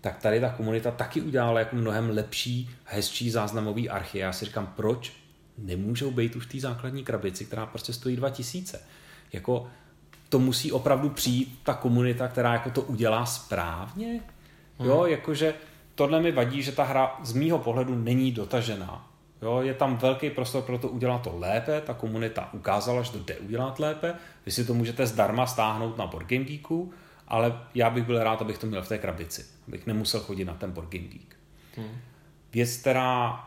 Tak tady ta komunita taky udělala jako mnohem lepší, hezčí záznamový archy. Já si říkám, proč nemůžou být už v té základní krabici, která prostě stojí 2000. Jako to musí opravdu přijít ta komunita, která jako to udělá správně. Hmm. Jo, jakože tohle mi vadí, že ta hra z mýho pohledu není dotažená. Jo, je tam velký prostor pro to udělat to lépe, ta komunita ukázala, že to jde udělat lépe, vy si to můžete zdarma stáhnout na Board Game Geeku, ale já bych byl rád, abych to měl v té krabici, abych nemusel chodit na ten Board Game Geek. Hmm. Věc, která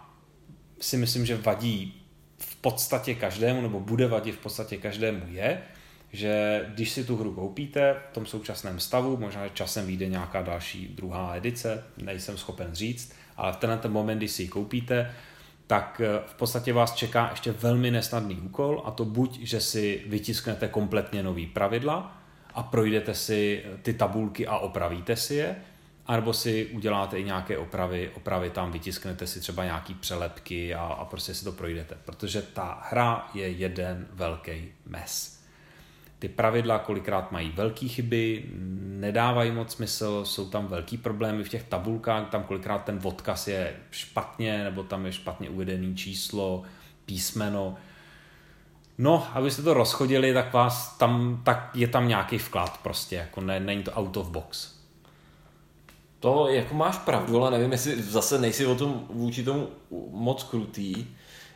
si myslím, že vadí v podstatě každému, nebo bude vadit v podstatě každému, je, že když si tu hru koupíte v tom současném stavu, možná časem vyjde nějaká další druhá edice, nejsem schopen říct, ale v tenhle ten moment, když si ji koupíte, tak eh, v podstatě vás čeká ještě velmi nesnadný úkol a to buď, že si vytisknete kompletně nový pravidla a projdete si ty tabulky a opravíte si je, anebo si uděláte i nějaké opravy, opravy tam, vytisknete si třeba nějaký přelepky a, a prostě si to projdete, protože ta hra je jeden velký mes. Ty pravidla kolikrát mají velké chyby, nedávají moc smysl, jsou tam velký problémy v těch tabulkách, tam kolikrát ten odkaz je špatně, nebo tam je špatně uvedený číslo, písmeno. No, abyste to rozchodili, tak vás tam, tak je tam nějaký vklad prostě, jako ne, není to out of box. To jako máš pravdu, ale nevím, jestli zase nejsi o tom vůči tomu moc krutý.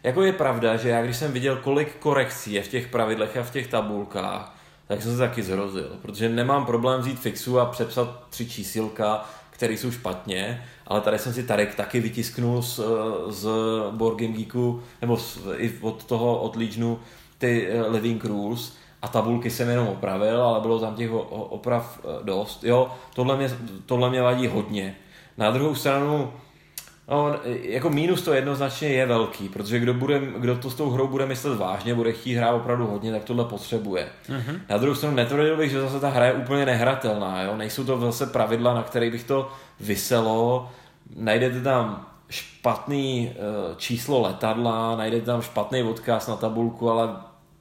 Jako je pravda, že já když jsem viděl, kolik korekcí je v těch pravidlech a v těch tabulkách, tak jsem se taky zrozil, protože nemám problém vzít fixu a přepsat tři čísilka, které jsou špatně, ale tady jsem si tady taky vytisknul z, z Board Game Geeku, nebo z, i od toho odlížnu ty eh, Living Rules a tabulky jsem jenom opravil, ale bylo tam těch oprav eh, dost. Jo, tohle mě, tohle mě vadí hodně. Na druhou stranu, No, jako mínus to jednoznačně je velký, protože kdo, bude, kdo to s tou hrou bude myslet vážně, bude chtít hrát opravdu hodně, tak tohle potřebuje. Uh-huh. Na druhou stranu netvrdil bych, že zase ta hra je úplně nehratelná. Jo? Nejsou to zase pravidla, na kterých bych to vyselo. Najdete tam špatný uh, číslo letadla, najdete tam špatný odkaz na tabulku, ale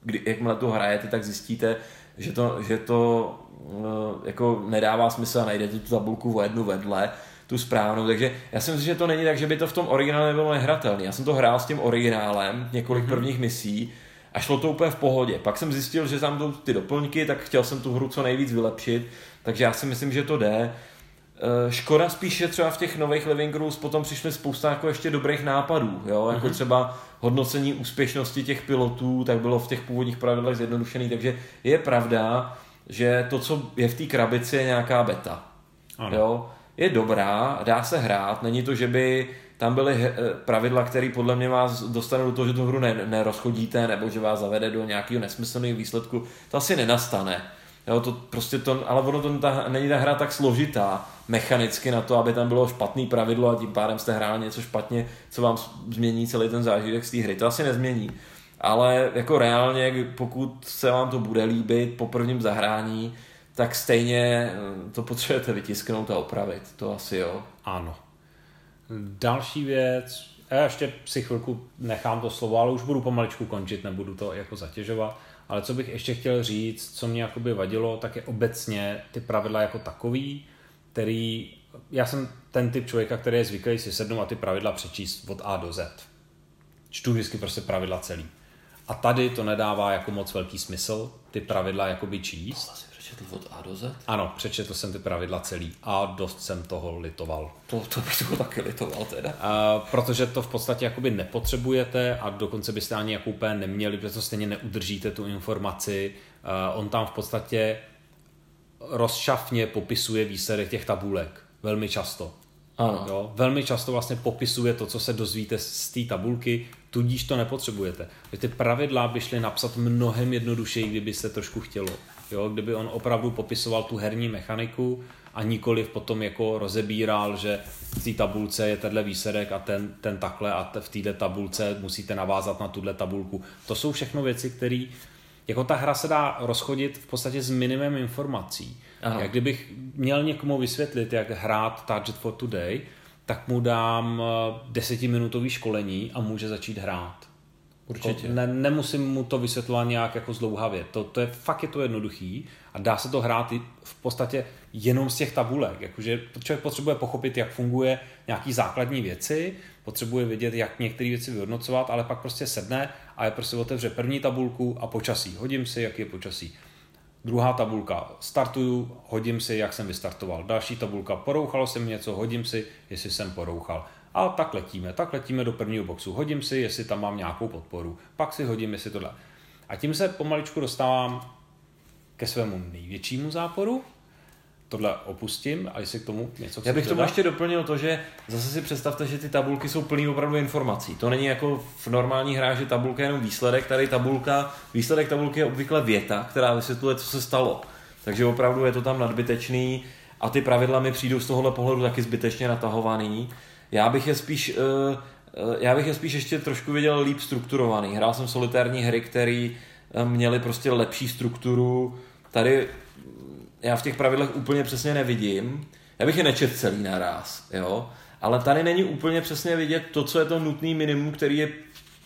kdy, jakmile to hrajete, tak zjistíte, že to, že to uh, jako nedává smysl a najdete tu tabulku o jednu vedle tu správnou. Takže já si myslím, že to není tak, že by to v tom originále nebylo nehratelné. Já jsem to hrál s tím originálem, několik mm-hmm. prvních misí a šlo to úplně v pohodě. Pak jsem zjistil, že tam jdou ty doplňky, tak chtěl jsem tu hru co nejvíc vylepšit, takže já si myslím, že to jde. Eh, škoda spíše třeba v těch nových Living Rules potom přišly spousta jako ještě dobrých nápadů, jo? jako mm-hmm. třeba hodnocení úspěšnosti těch pilotů, tak bylo v těch původních pravidlech zjednodušený, takže je pravda, že to, co je v té krabici, je nějaká beta. Ano. Jo? Je dobrá, dá se hrát, není to, že by tam byly eh, pravidla, které podle mě vás dostanou do toho, že tu hru nerozchodíte, nebo že vás zavede do nějakého nesmyslného výsledku. To asi nenastane. Jo, to prostě to, ale ono to ta, není ta hra tak složitá mechanicky na to, aby tam bylo špatný pravidlo a tím pádem jste hráli něco špatně, co vám změní celý ten zážitek z té hry. To asi nezmění. Ale jako reálně, pokud se vám to bude líbit po prvním zahrání, tak stejně eh, to potřebujete vytisknout a opravit. To asi jo. Ano. Další věc, já ještě si chvilku nechám to slovo, ale už budu pomaličku končit, nebudu to jako zatěžovat. Ale co bych ještě chtěl říct, co mě jakoby vadilo, tak je obecně ty pravidla jako takový, který, já jsem ten typ člověka, který je zvyklý si sednout a ty pravidla přečíst od A do Z. Čtu vždycky prostě pravidla celý. A tady to nedává jako moc velký smysl, ty pravidla jakoby číst přečetl od A do Z? Ano, přečetl jsem ty pravidla celý a dost jsem toho litoval. To, to bych toho taky litoval teda. Uh, protože to v podstatě jakoby nepotřebujete a dokonce byste ani jako úplně neměli, protože to stejně neudržíte tu informaci. Uh, on tam v podstatě rozšafně popisuje výsledek těch tabulek. Velmi často. Ano. Jo? Velmi často vlastně popisuje to, co se dozvíte z té tabulky, tudíž to nepotřebujete. Ty pravidla by šly napsat mnohem jednodušeji, kdyby se trošku chtělo. Jo? Kdyby on opravdu popisoval tu herní mechaniku a nikoli potom jako rozebíral, že v té tabulce je tenhle výsledek a ten, ten takhle a v této tabulce musíte navázat na tuhle tabulku. To jsou všechno věci, které jako ta hra se dá rozchodit v podstatě s minimem informací. Aha. Jak kdybych měl někomu vysvětlit, jak hrát Target for Today, tak mu dám eh, desetiminutový školení a může začít hrát. Určitě. To ne, nemusím mu to vysvětlovat nějak jako zdlouhavě. To, to je fakt je to jednoduchý a dá se to hrát i v podstatě jenom z těch tabulek. Jakože člověk potřebuje pochopit, jak funguje nějaký základní věci, potřebuje vědět, jak některé věci vyhodnocovat, ale pak prostě sedne a je prostě otevře první tabulku a počasí. Hodím si, jaký je počasí. Druhá tabulka, startuju, hodím si, jak jsem vystartoval. Další tabulka, porouchalo jsem něco, hodím si, jestli jsem porouchal. A tak letíme, tak letíme do prvního boxu. Hodím si, jestli tam mám nějakou podporu. Pak si hodím, jestli tohle. A tím se pomaličku dostávám ke svému největšímu záporu, tohle opustím a jestli k tomu něco Já bych tomu ještě doplnil to, že zase si představte, že ty tabulky jsou plný opravdu informací. To není jako v normální hře, že tabulka je jenom výsledek, tady tabulka, výsledek tabulky je obvykle věta, která vysvětluje, co se stalo. Takže opravdu je to tam nadbytečný a ty pravidla mi přijdou z tohohle pohledu taky zbytečně natahovaný. Já bych je spíš, uh, já bych je spíš ještě trošku viděl líp strukturovaný. Hrál jsem solitární hry, které eh, měly prostě lepší strukturu. Tady já v těch pravidlech úplně přesně nevidím. Já bych je nečet celý naraz, jo. Ale tady není úplně přesně vidět to, co je to nutný minimum, který je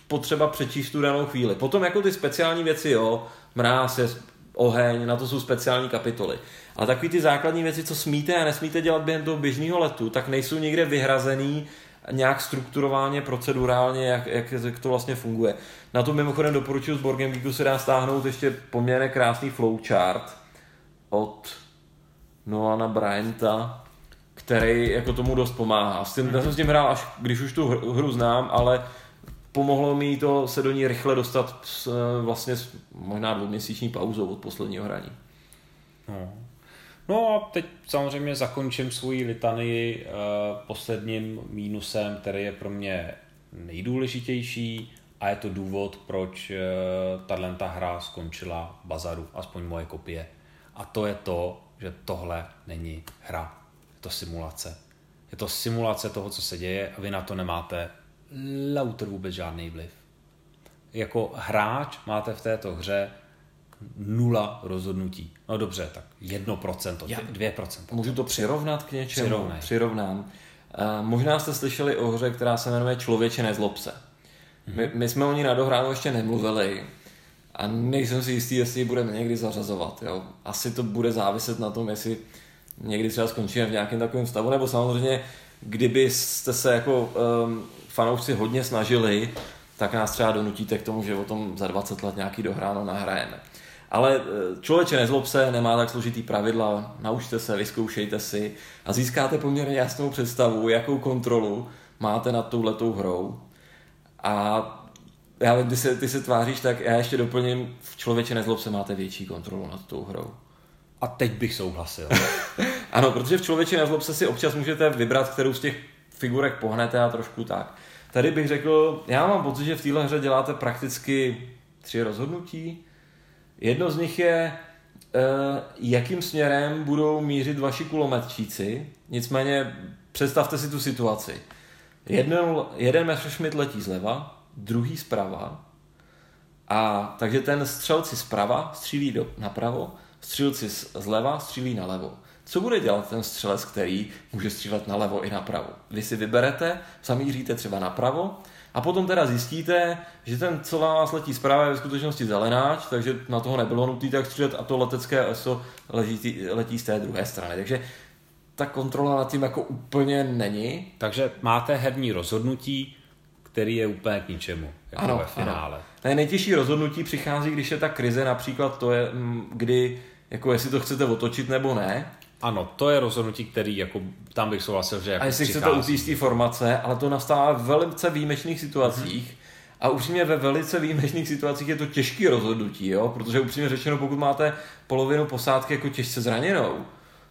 potřeba přečíst tu danou chvíli. Potom jako ty speciální věci, jo, mráz je oheň, na to jsou speciální kapitoly. Ale takový ty základní věci, co smíte a nesmíte dělat během toho běžného letu, tak nejsou někde vyhrazený nějak strukturovaně, procedurálně, jak, jak, jak to vlastně funguje. Na to mimochodem doporučuji z Borgem Geeku se dá stáhnout ještě poměrně krásný flowchart od Noana Bryanta, který jako tomu dost pomáhá. S tím, já jsem s tím hrál až když už tu hru znám, ale pomohlo mi to se do ní rychle dostat s, vlastně s možná dvouměsíční pauzou od posledního hraní. No. No a teď samozřejmě zakončím svoji litanii uh, posledním mínusem, který je pro mě nejdůležitější a je to důvod, proč uh, tato hra skončila bazaru, aspoň moje kopie. A to je to, že tohle není hra. Je to simulace. Je to simulace toho, co se děje a vy na to nemáte lauter vůbec žádný vliv. Jako hráč máte v této hře nula rozhodnutí. No dobře, tak 1%, Já 2%. Můžu to přirovnat k něčemu? Přirovnej. Přirovnám. Uh, možná jste slyšeli o hře, která se jmenuje Člověče nezlob se. Mm-hmm. My, my jsme o ní na dohránu ještě nemluvili a nejsem si jistý, jestli ji budeme někdy zařazovat. Jo. Asi to bude záviset na tom, jestli někdy třeba skončíme v nějakém takovém stavu, nebo samozřejmě, kdybyste se jako um, fanoušci hodně snažili, tak nás třeba donutíte k tomu, že o tom za 20 let nějaký dohráno nahrajeme. Ale eh, člověče nezlob se, nemá tak složitý pravidla, naučte se, vyzkoušejte si a získáte poměrně jasnou představu, jakou kontrolu máte nad touhletou hrou. A já vím, ty se, ty se tváříš, tak já ještě doplním, v člověče nezlob se máte větší kontrolu nad tou hrou. A teď bych souhlasil. ano, protože v člověče nezlob se si občas můžete vybrat, kterou z těch figurek pohnete a trošku tak. Tady bych řekl, já mám pocit, že v téhle hře děláte prakticky tři rozhodnutí. Jedno z nich je, eh, jakým směrem budou mířit vaši kulometčíci. Nicméně představte si tu situaci. Jeden, jeden Messerschmitt letí zleva, druhý zprava. A takže ten střelci zprava střílí do, napravo, střelci zleva střílí nalevo. Co bude dělat ten střelec, který může střílet nalevo i napravo? Vy si vyberete, zamíříte třeba napravo a potom teda zjistíte, že ten, co vás letí zprava, je ve skutečnosti zelenáč, takže na toho nebylo nutné tak střílet a to letecké ESO letí, letí z té druhé strany. Takže ta kontrola nad tím jako úplně není. Takže máte herní rozhodnutí, který je úplně k ničemu jako ano, ve finále. Ano. To nejtěžší rozhodnutí přichází, když je ta krize, například to je, mm, kdy jako jestli to chcete otočit nebo ne. Ano, to je rozhodnutí, který jako, tam bych souhlasil, že jako A jestli přichází. chcete utíct formace, ale to nastává v velice výjimečných situacích. Mm-hmm. A upřímně ve velice výjimečných situacích je to těžké rozhodnutí, jo? protože upřímně řečeno, pokud máte polovinu posádky jako těžce zraněnou,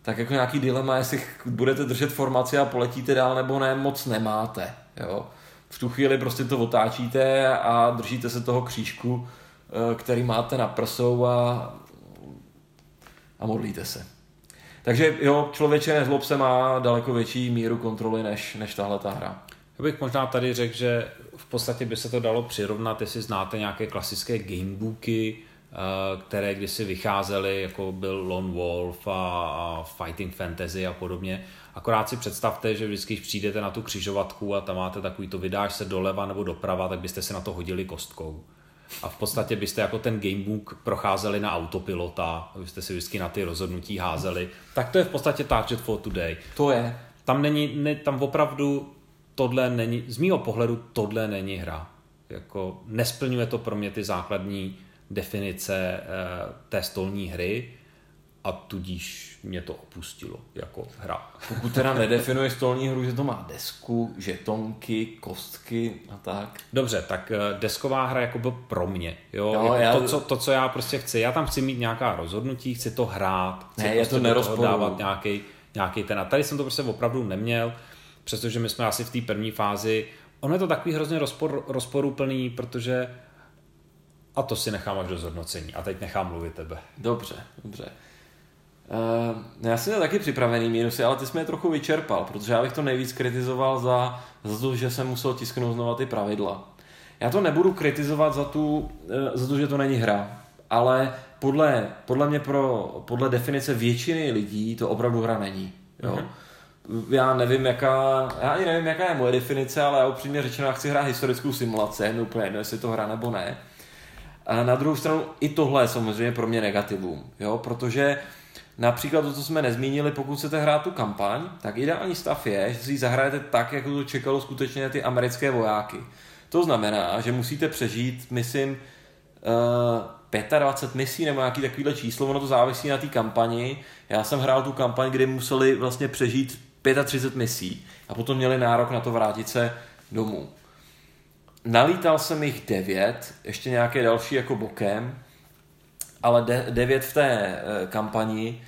tak jako nějaký dilema, jestli budete držet formaci a poletíte dál nebo ne, moc nemáte. Jo? v tu chvíli prostě to otáčíte a držíte se toho křížku, eh, který máte na prsou a, a modlíte se. Takže jo, člověče nezlob se má daleko větší míru kontroly než, než tahle ta hra. Já bych možná tady řekl, že v podstatě by se to dalo přirovnat, jestli znáte nějaké klasické gamebooky, které kdysi vycházely, jako byl Lone Wolf a, a Fighting Fantasy a podobně. Akorát si představte, že vždycky, když přijdete na tu křižovatku a tam máte takový to vydáš se doleva nebo doprava, tak byste se na to hodili kostkou. A v podstatě byste jako ten gamebook procházeli na autopilota, byste si vždycky na ty rozhodnutí házeli. Tak to je v podstatě Target for Today. To je. Tam není, ne, tam opravdu tohle není, z mýho pohledu tohle není hra. Jako nesplňuje to pro mě ty základní definice e, té stolní hry a tudíž mě to opustilo jako hra. Pokud teda nedefinuje stolní hru, že to má desku, žetonky, kostky a tak. Dobře, tak eh, desková hra jako byl pro mě. Jo? No, jako já... to, co, to, co já prostě chci. Já tam chci mít nějaká rozhodnutí, chci to hrát, chci ne, prostě já to dávat nějaký, nějaký ten. A tady jsem to prostě opravdu neměl, přestože my jsme asi v té první fázi. Ono je to takový hrozně rozpor, rozporuplný, protože a to si nechám až do zhodnocení. A teď nechám mluvit tebe. Dobře, dobře. Uh, já jsem měl taky připravený mínusy, ale ty jsme je trochu vyčerpal, protože já bych to nejvíc kritizoval za, za to, že jsem musel tisknout znova ty pravidla. Já to nebudu kritizovat za, tu, uh, za to, že to není hra, ale podle, podle mě pro, podle definice většiny lidí to opravdu hra není. Jo? Uh-huh. Já nevím, jaká, já ani nevím, jaká je moje definice, ale já upřímně řečeno, já chci hrát historickou simulaci, je úplně jedno, jestli to hra nebo ne. A na druhou stranu i tohle je samozřejmě pro mě negativum, jo? protože uh, Například to, co jsme nezmínili, pokud chcete hrát tu kampaň, tak ideální stav je, že si ji zahrajete tak, jako to čekalo skutečně ty americké vojáky. To znamená, že musíte přežít, myslím, uh, 25 misí nebo nějaký takovýhle číslo, ono to závisí na té kampani. Já jsem hrál tu kampaň, kdy museli vlastně přežít 35 misí a potom měli nárok na to vrátit se domů. Nalítal jsem jich 9, ještě nějaké další jako bokem, ale 9 v té uh, kampani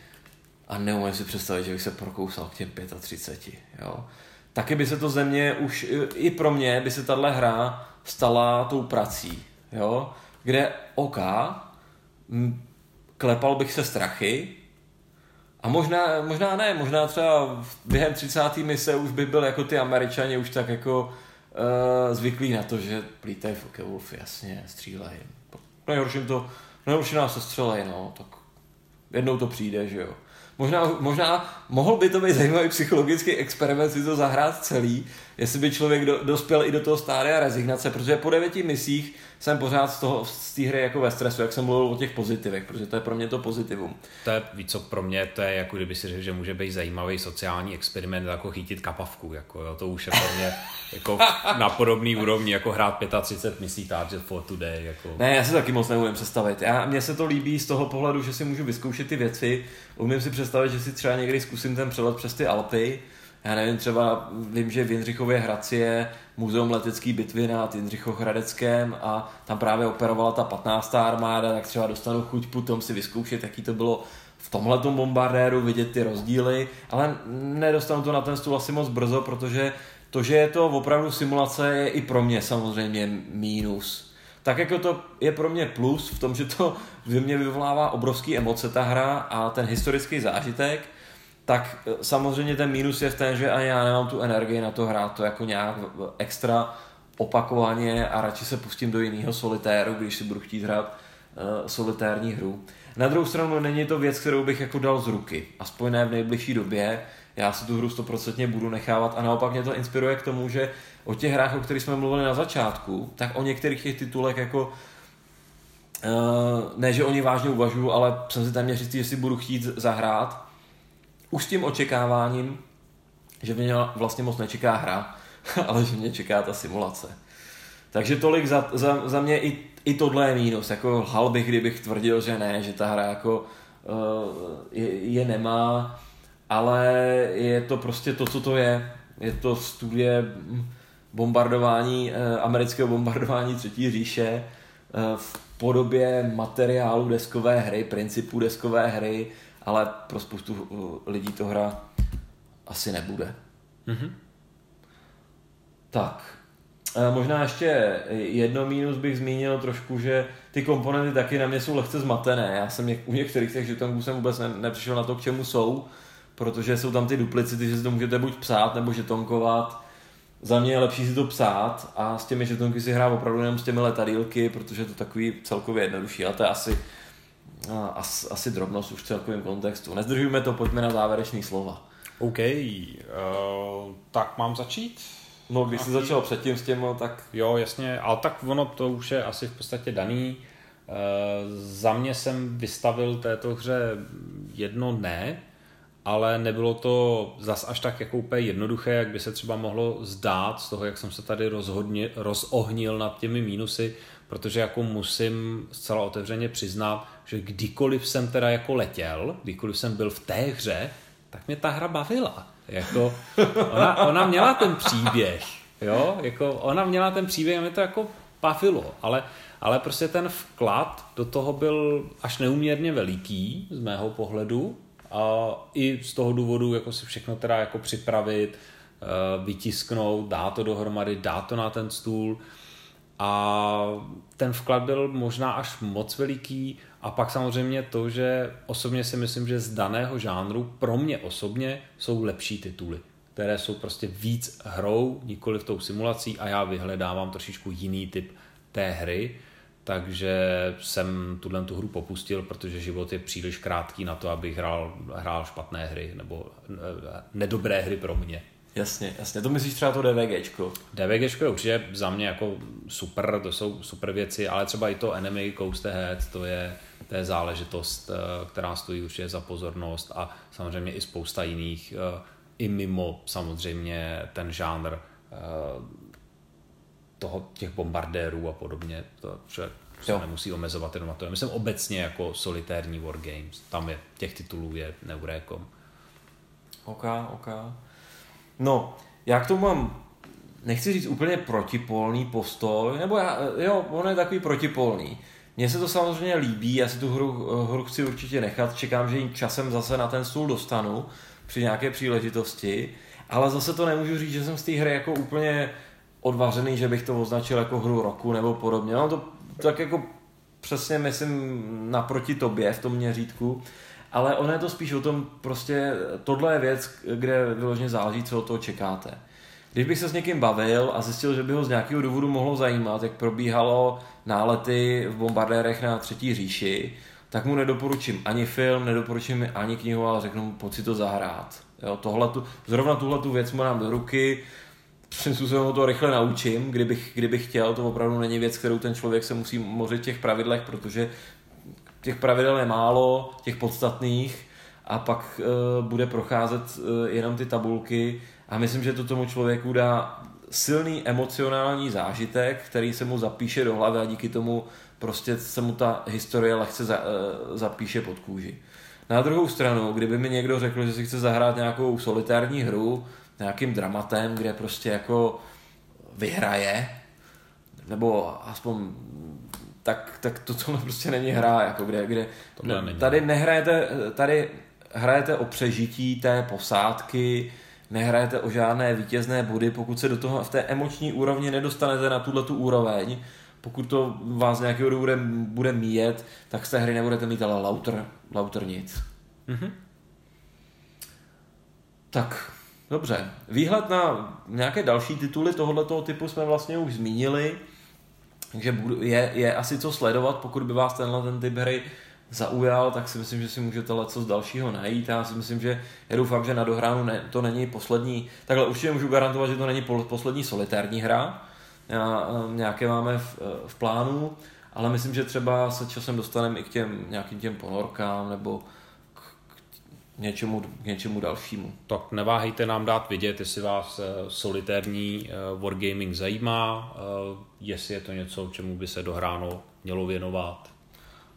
a neumím si představit, že bych se prokousal k těm 35. Jo. Taky by se to ze mě už, i pro mě by se tahle hra stala tou prací, jo, kde OK, klepal bych se strachy, a možná, možná ne, možná třeba během 30. mise už by byl jako ty američani už tak jako uh, zvyklí na to, že plítají Wolf, jasně, střílejí. Nejhorším to, nejhorší nás se střelej, no, tak jednou to přijde, že jo. Možná, možná mohl by to být zajímavý psychologický experiment si to zahrát celý, jestli by člověk do, dospěl i do toho stádia rezignace, protože po devěti misích jsem pořád z, toho, z té hry jako ve stresu, jak jsem mluvil o těch pozitivech, protože to je pro mě to pozitivum. To je víc, co pro mě, to je jako kdyby si řekl, že může být zajímavý sociální experiment, jako chytit kapavku, jako jo, to už je pro mě jako na podobný úrovni, jako hrát 35 misí Target for Today. Jako. Ne, já si taky moc neumím představit. Já, mně se to líbí z toho pohledu, že si můžu vyzkoušet ty věci, umím si představit, že si třeba někdy zkusím ten přelet přes ty Alpy, já nevím, třeba vím, že v Jindřichově Hradci je muzeum letecké bitvy nad Jindřichohradeckém a tam právě operovala ta 15. armáda, tak třeba dostanu chuť potom si vyzkoušet, jaký to bylo v tomhle bombardéru, vidět ty rozdíly, ale nedostanu to na ten stůl asi moc brzo, protože to, že je to opravdu simulace, je i pro mě samozřejmě mínus. Tak jako to je pro mě plus v tom, že to v mě vyvolává obrovský emoce ta hra a ten historický zážitek, tak e, samozřejmě ten mínus je v tom, že ani já nemám tu energii na to hrát to jako nějak extra opakovaně a radši se pustím do jiného solitéru, když si budu chtít hrát uh, solitérní hru. Na druhou stranu není to věc, kterou bych jako dal z ruky, aspoň ne v nejbližší době. Já si tu hru stoprocentně budu nechávat a naopak mě to inspiruje k tomu, že o těch hrách, o kterých jsme mluvili na začátku, tak o některých těch titulech jako uh, ne, že o ní vážně uvažuji, ale jsem si tam měl říct, že si budu chtít zahrát už s tím očekáváním, že mě vlastně moc nečeká hra, ale že mě čeká ta simulace. Takže tolik za, za, za mě i, i tohle je mínus. Jako hal bych, kdybych tvrdil, že ne, že ta hra jako uh, je, je nemá, ale je to prostě to, co to je. Je to studie bombardování, uh, amerického bombardování třetí říše uh, v podobě materiálu deskové hry, principů deskové hry, ale pro spoustu uh, lidí to hra asi nebude. Mm-hmm. Tak, možná ještě jedno mínus bych zmínil trošku, že ty komponenty taky na mě jsou lehce zmatené. Já jsem u některých těch žetonků jsem vůbec ne, nepřišel na to, k čemu jsou, protože jsou tam ty duplicity, že si to můžete buď psát nebo žetonkovat. za mě je lepší si to psát a s těmi žetonky si hrát opravdu jenom s těmi letadílky, protože je to takový celkově jednodušší, ale to je asi, asi, asi drobnost už v celkovém kontextu. Nezdržujme to, pojďme na závěrečný slova. OK, uh, tak mám začít? No, když jsi začal předtím s no, tak... Jo, jasně, ale tak ono to už je asi v podstatě daný. Uh, za mě jsem vystavil této hře jedno ne, ale nebylo to zas až tak jako úplně jednoduché, jak by se třeba mohlo zdát z toho, jak jsem se tady rozhodně, rozohnil nad těmi mínusy, protože jako musím zcela otevřeně přiznat, že kdykoliv jsem teda jako letěl, kdykoliv jsem byl v té hře, tak mě ta hra bavila. Jako, ona, ona měla ten příběh, jo, jako ona měla ten příběh a mě to jako bavilo, ale, ale prostě ten vklad do toho byl až neuměrně veliký z mého pohledu. A i z toho důvodu jako si všechno teda jako připravit, eh, vytisknout, dát to dohromady, dát to na ten stůl. A ten vklad byl možná až moc veliký a pak samozřejmě to, že osobně si myslím, že z daného žánru pro mě osobně jsou lepší tituly, které jsou prostě víc hrou, nikoli v tou simulací a já vyhledávám trošičku jiný typ té hry, takže jsem tuhle tu hru popustil, protože život je příliš krátký na to, abych hrál, hrál špatné hry nebo eh, nedobré hry pro mě. Jasně, jasně. To myslíš třeba to DVGčko? DVGčko je určitě za mě jako super, to jsou super věci, ale třeba i to Enemy Coast Ahead, to je, to je záležitost, eh, která stojí určitě za pozornost a samozřejmě i spousta jiných, eh, i mimo samozřejmě ten žánr toho, těch bombardérů a podobně, to člověk se jo. nemusí omezovat jenom na to. Myslím obecně jako solitérní wargames, tam je, těch titulů je neurékom. OK, OK. No, já k tomu mám, nechci říct úplně protipolný postoj, nebo já, jo, on je takový protipolný. Mně se to samozřejmě líbí, já si tu hru, hru chci určitě nechat, čekám, že ji časem zase na ten stůl dostanu při nějaké příležitosti, ale zase to nemůžu říct, že jsem z té hry jako úplně odvařený, že bych to označil jako hru roku nebo podobně. No to tak jako přesně myslím naproti tobě v tom měřítku, ale ono je to spíš o tom, prostě tohle je věc, kde vyloženě záleží, co od toho čekáte. Když bych se s někým bavil a zjistil, že by ho z nějakého důvodu mohlo zajímat, jak probíhalo nálety v bombardérech na třetí říši, tak mu nedoporučím ani film, nedoporučím ani knihu, ale řeknu mu, pojď si to zahrát. Jo, tohletu, zrovna tuhle tu věc mu dám do ruky, svým způsobem to rychle naučím, kdybych, kdybych chtěl, to opravdu není věc, kterou ten člověk se musí mořit těch pravidlech, protože těch pravidel je málo, těch podstatných a pak uh, bude procházet uh, jenom ty tabulky a myslím, že to tomu člověku dá silný emocionální zážitek, který se mu zapíše do hlavy a díky tomu prostě se mu ta historie lehce za, uh, zapíše pod kůži. Na druhou stranu, kdyby mi někdo řekl, že si chce zahrát nějakou solitární hru, nějakým dramatem, kde prostě jako vyhraje, nebo aspoň tak, tak to tohle prostě není hra, jako kde, kde ne, není. tady nehrajete, tady hrajete o přežití té posádky, nehrajete o žádné vítězné body, pokud se do toho v té emoční úrovni nedostanete na tuhle tu úroveň, pokud to vás nějakého důvodu bude míjet, tak z té hry nebudete mít ale lauter, lauter nic. Mm-hmm. Tak, Dobře. Výhled na nějaké další tituly tohoto typu jsme vlastně už zmínili, takže je, je asi co sledovat, pokud by vás tenhle ten typ hry zaujal, tak si myslím, že si můžete leco z dalšího najít. Já si myslím, že já doufám, že na dohránu ne, to není poslední, takhle určitě můžu garantovat, že to není poslední solitární hra. Já, eh, nějaké máme v, eh, v plánu, ale myslím, že třeba se časem dostaneme i k těm nějakým těm ponorkám nebo něčemu, k něčemu dalšímu. Tak neváhejte nám dát vidět, jestli vás eh, solitérní eh, wargaming zajímá, jestli je to něco, čemu by se dohráno mělo věnovat.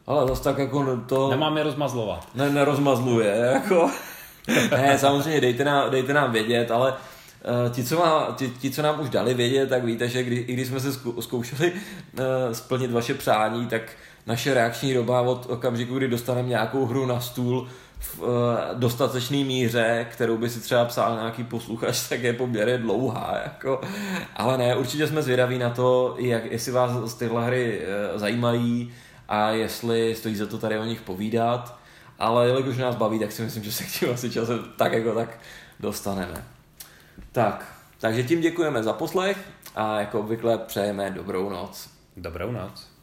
Ale zase tak jako to... Nemám je rozmazlovat. Ne, nerozmazluje, jako... ne, samozřejmě dejte nám, dejte nám vědět, ale uh, ti, co má, ti, ti, co nám už dali vědět, tak víte, že kdy, i když jsme se zkoušeli uh, splnit vaše přání, tak naše reakční doba od okamžiku, kdy dostaneme nějakou hru na stůl, v uh, dostatečné míře, kterou by si třeba psal nějaký posluchač, tak je poměrně dlouhá. Jako. Ale ne, určitě jsme zvědaví na to, jak, jestli vás z tyhle hry uh, zajímají a jestli stojí za to tady o nich povídat. Ale jelikož nás baví, tak si myslím, že se k tím asi časem tak jako tak dostaneme. Tak, Takže tím děkujeme za poslech a jako obvykle přejeme dobrou noc. Dobrou noc.